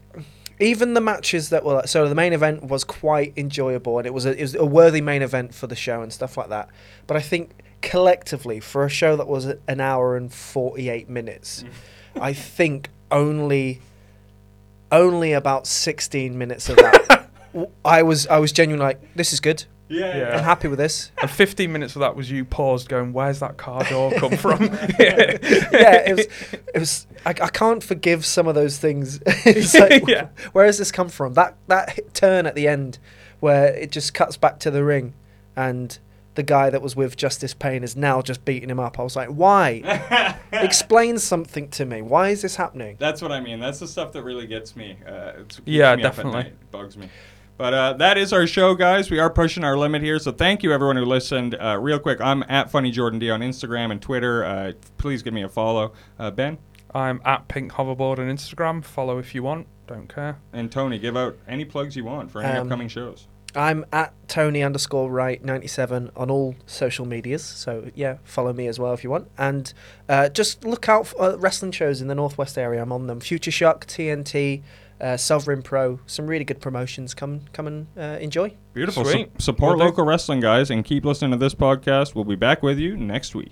even the matches that were so the main event was quite enjoyable and it was a, it was a worthy main event for the show and stuff like that. But I think collectively for a show that was an hour and 48 minutes, mm. I think only only about 16 minutes of that I was I was genuinely like this is good. yeah, Yeah. I'm happy with this. And 15 minutes of that was you paused, going, "Where's that car door come from?" yeah, it was. It was. I, I can't forgive some of those things. it's like, Yeah. where has this come from? That that turn at the end, where it just cuts back to the ring, and the guy that was with Justice Pain is now just beating him up. I was like, why? Explain something to me. Why is this happening? That's what I mean. That's the stuff that really gets me. Uh, Yeah, me definitely. It bugs me. But uh, that is our show, guys. We are pushing our limit here, so thank you everyone who listened. Uh, real quick, I'm at Funny Jordan D on Instagram and Twitter. Uh, please give me a follow. Uh, ben I'm at Pink Hoverboard on Instagram. Follow if you want. Don't care. and Tony, give out any plugs you want for any Um, upcoming shows. I'm at Tony underscore Wright ninety seven on all social medias. So yeah, follow me as well if you want. And uh, just look out for uh, wrestling shows in the northwest area. I'm on them. Future Shock, TNT, uh, Sovereign Pro, some really good promotions. Come come and uh, enjoy. Beautiful. Su- Sweet. support Will do. local wrestling, guys, and keep listening to this podcast. We'll be back with you next week.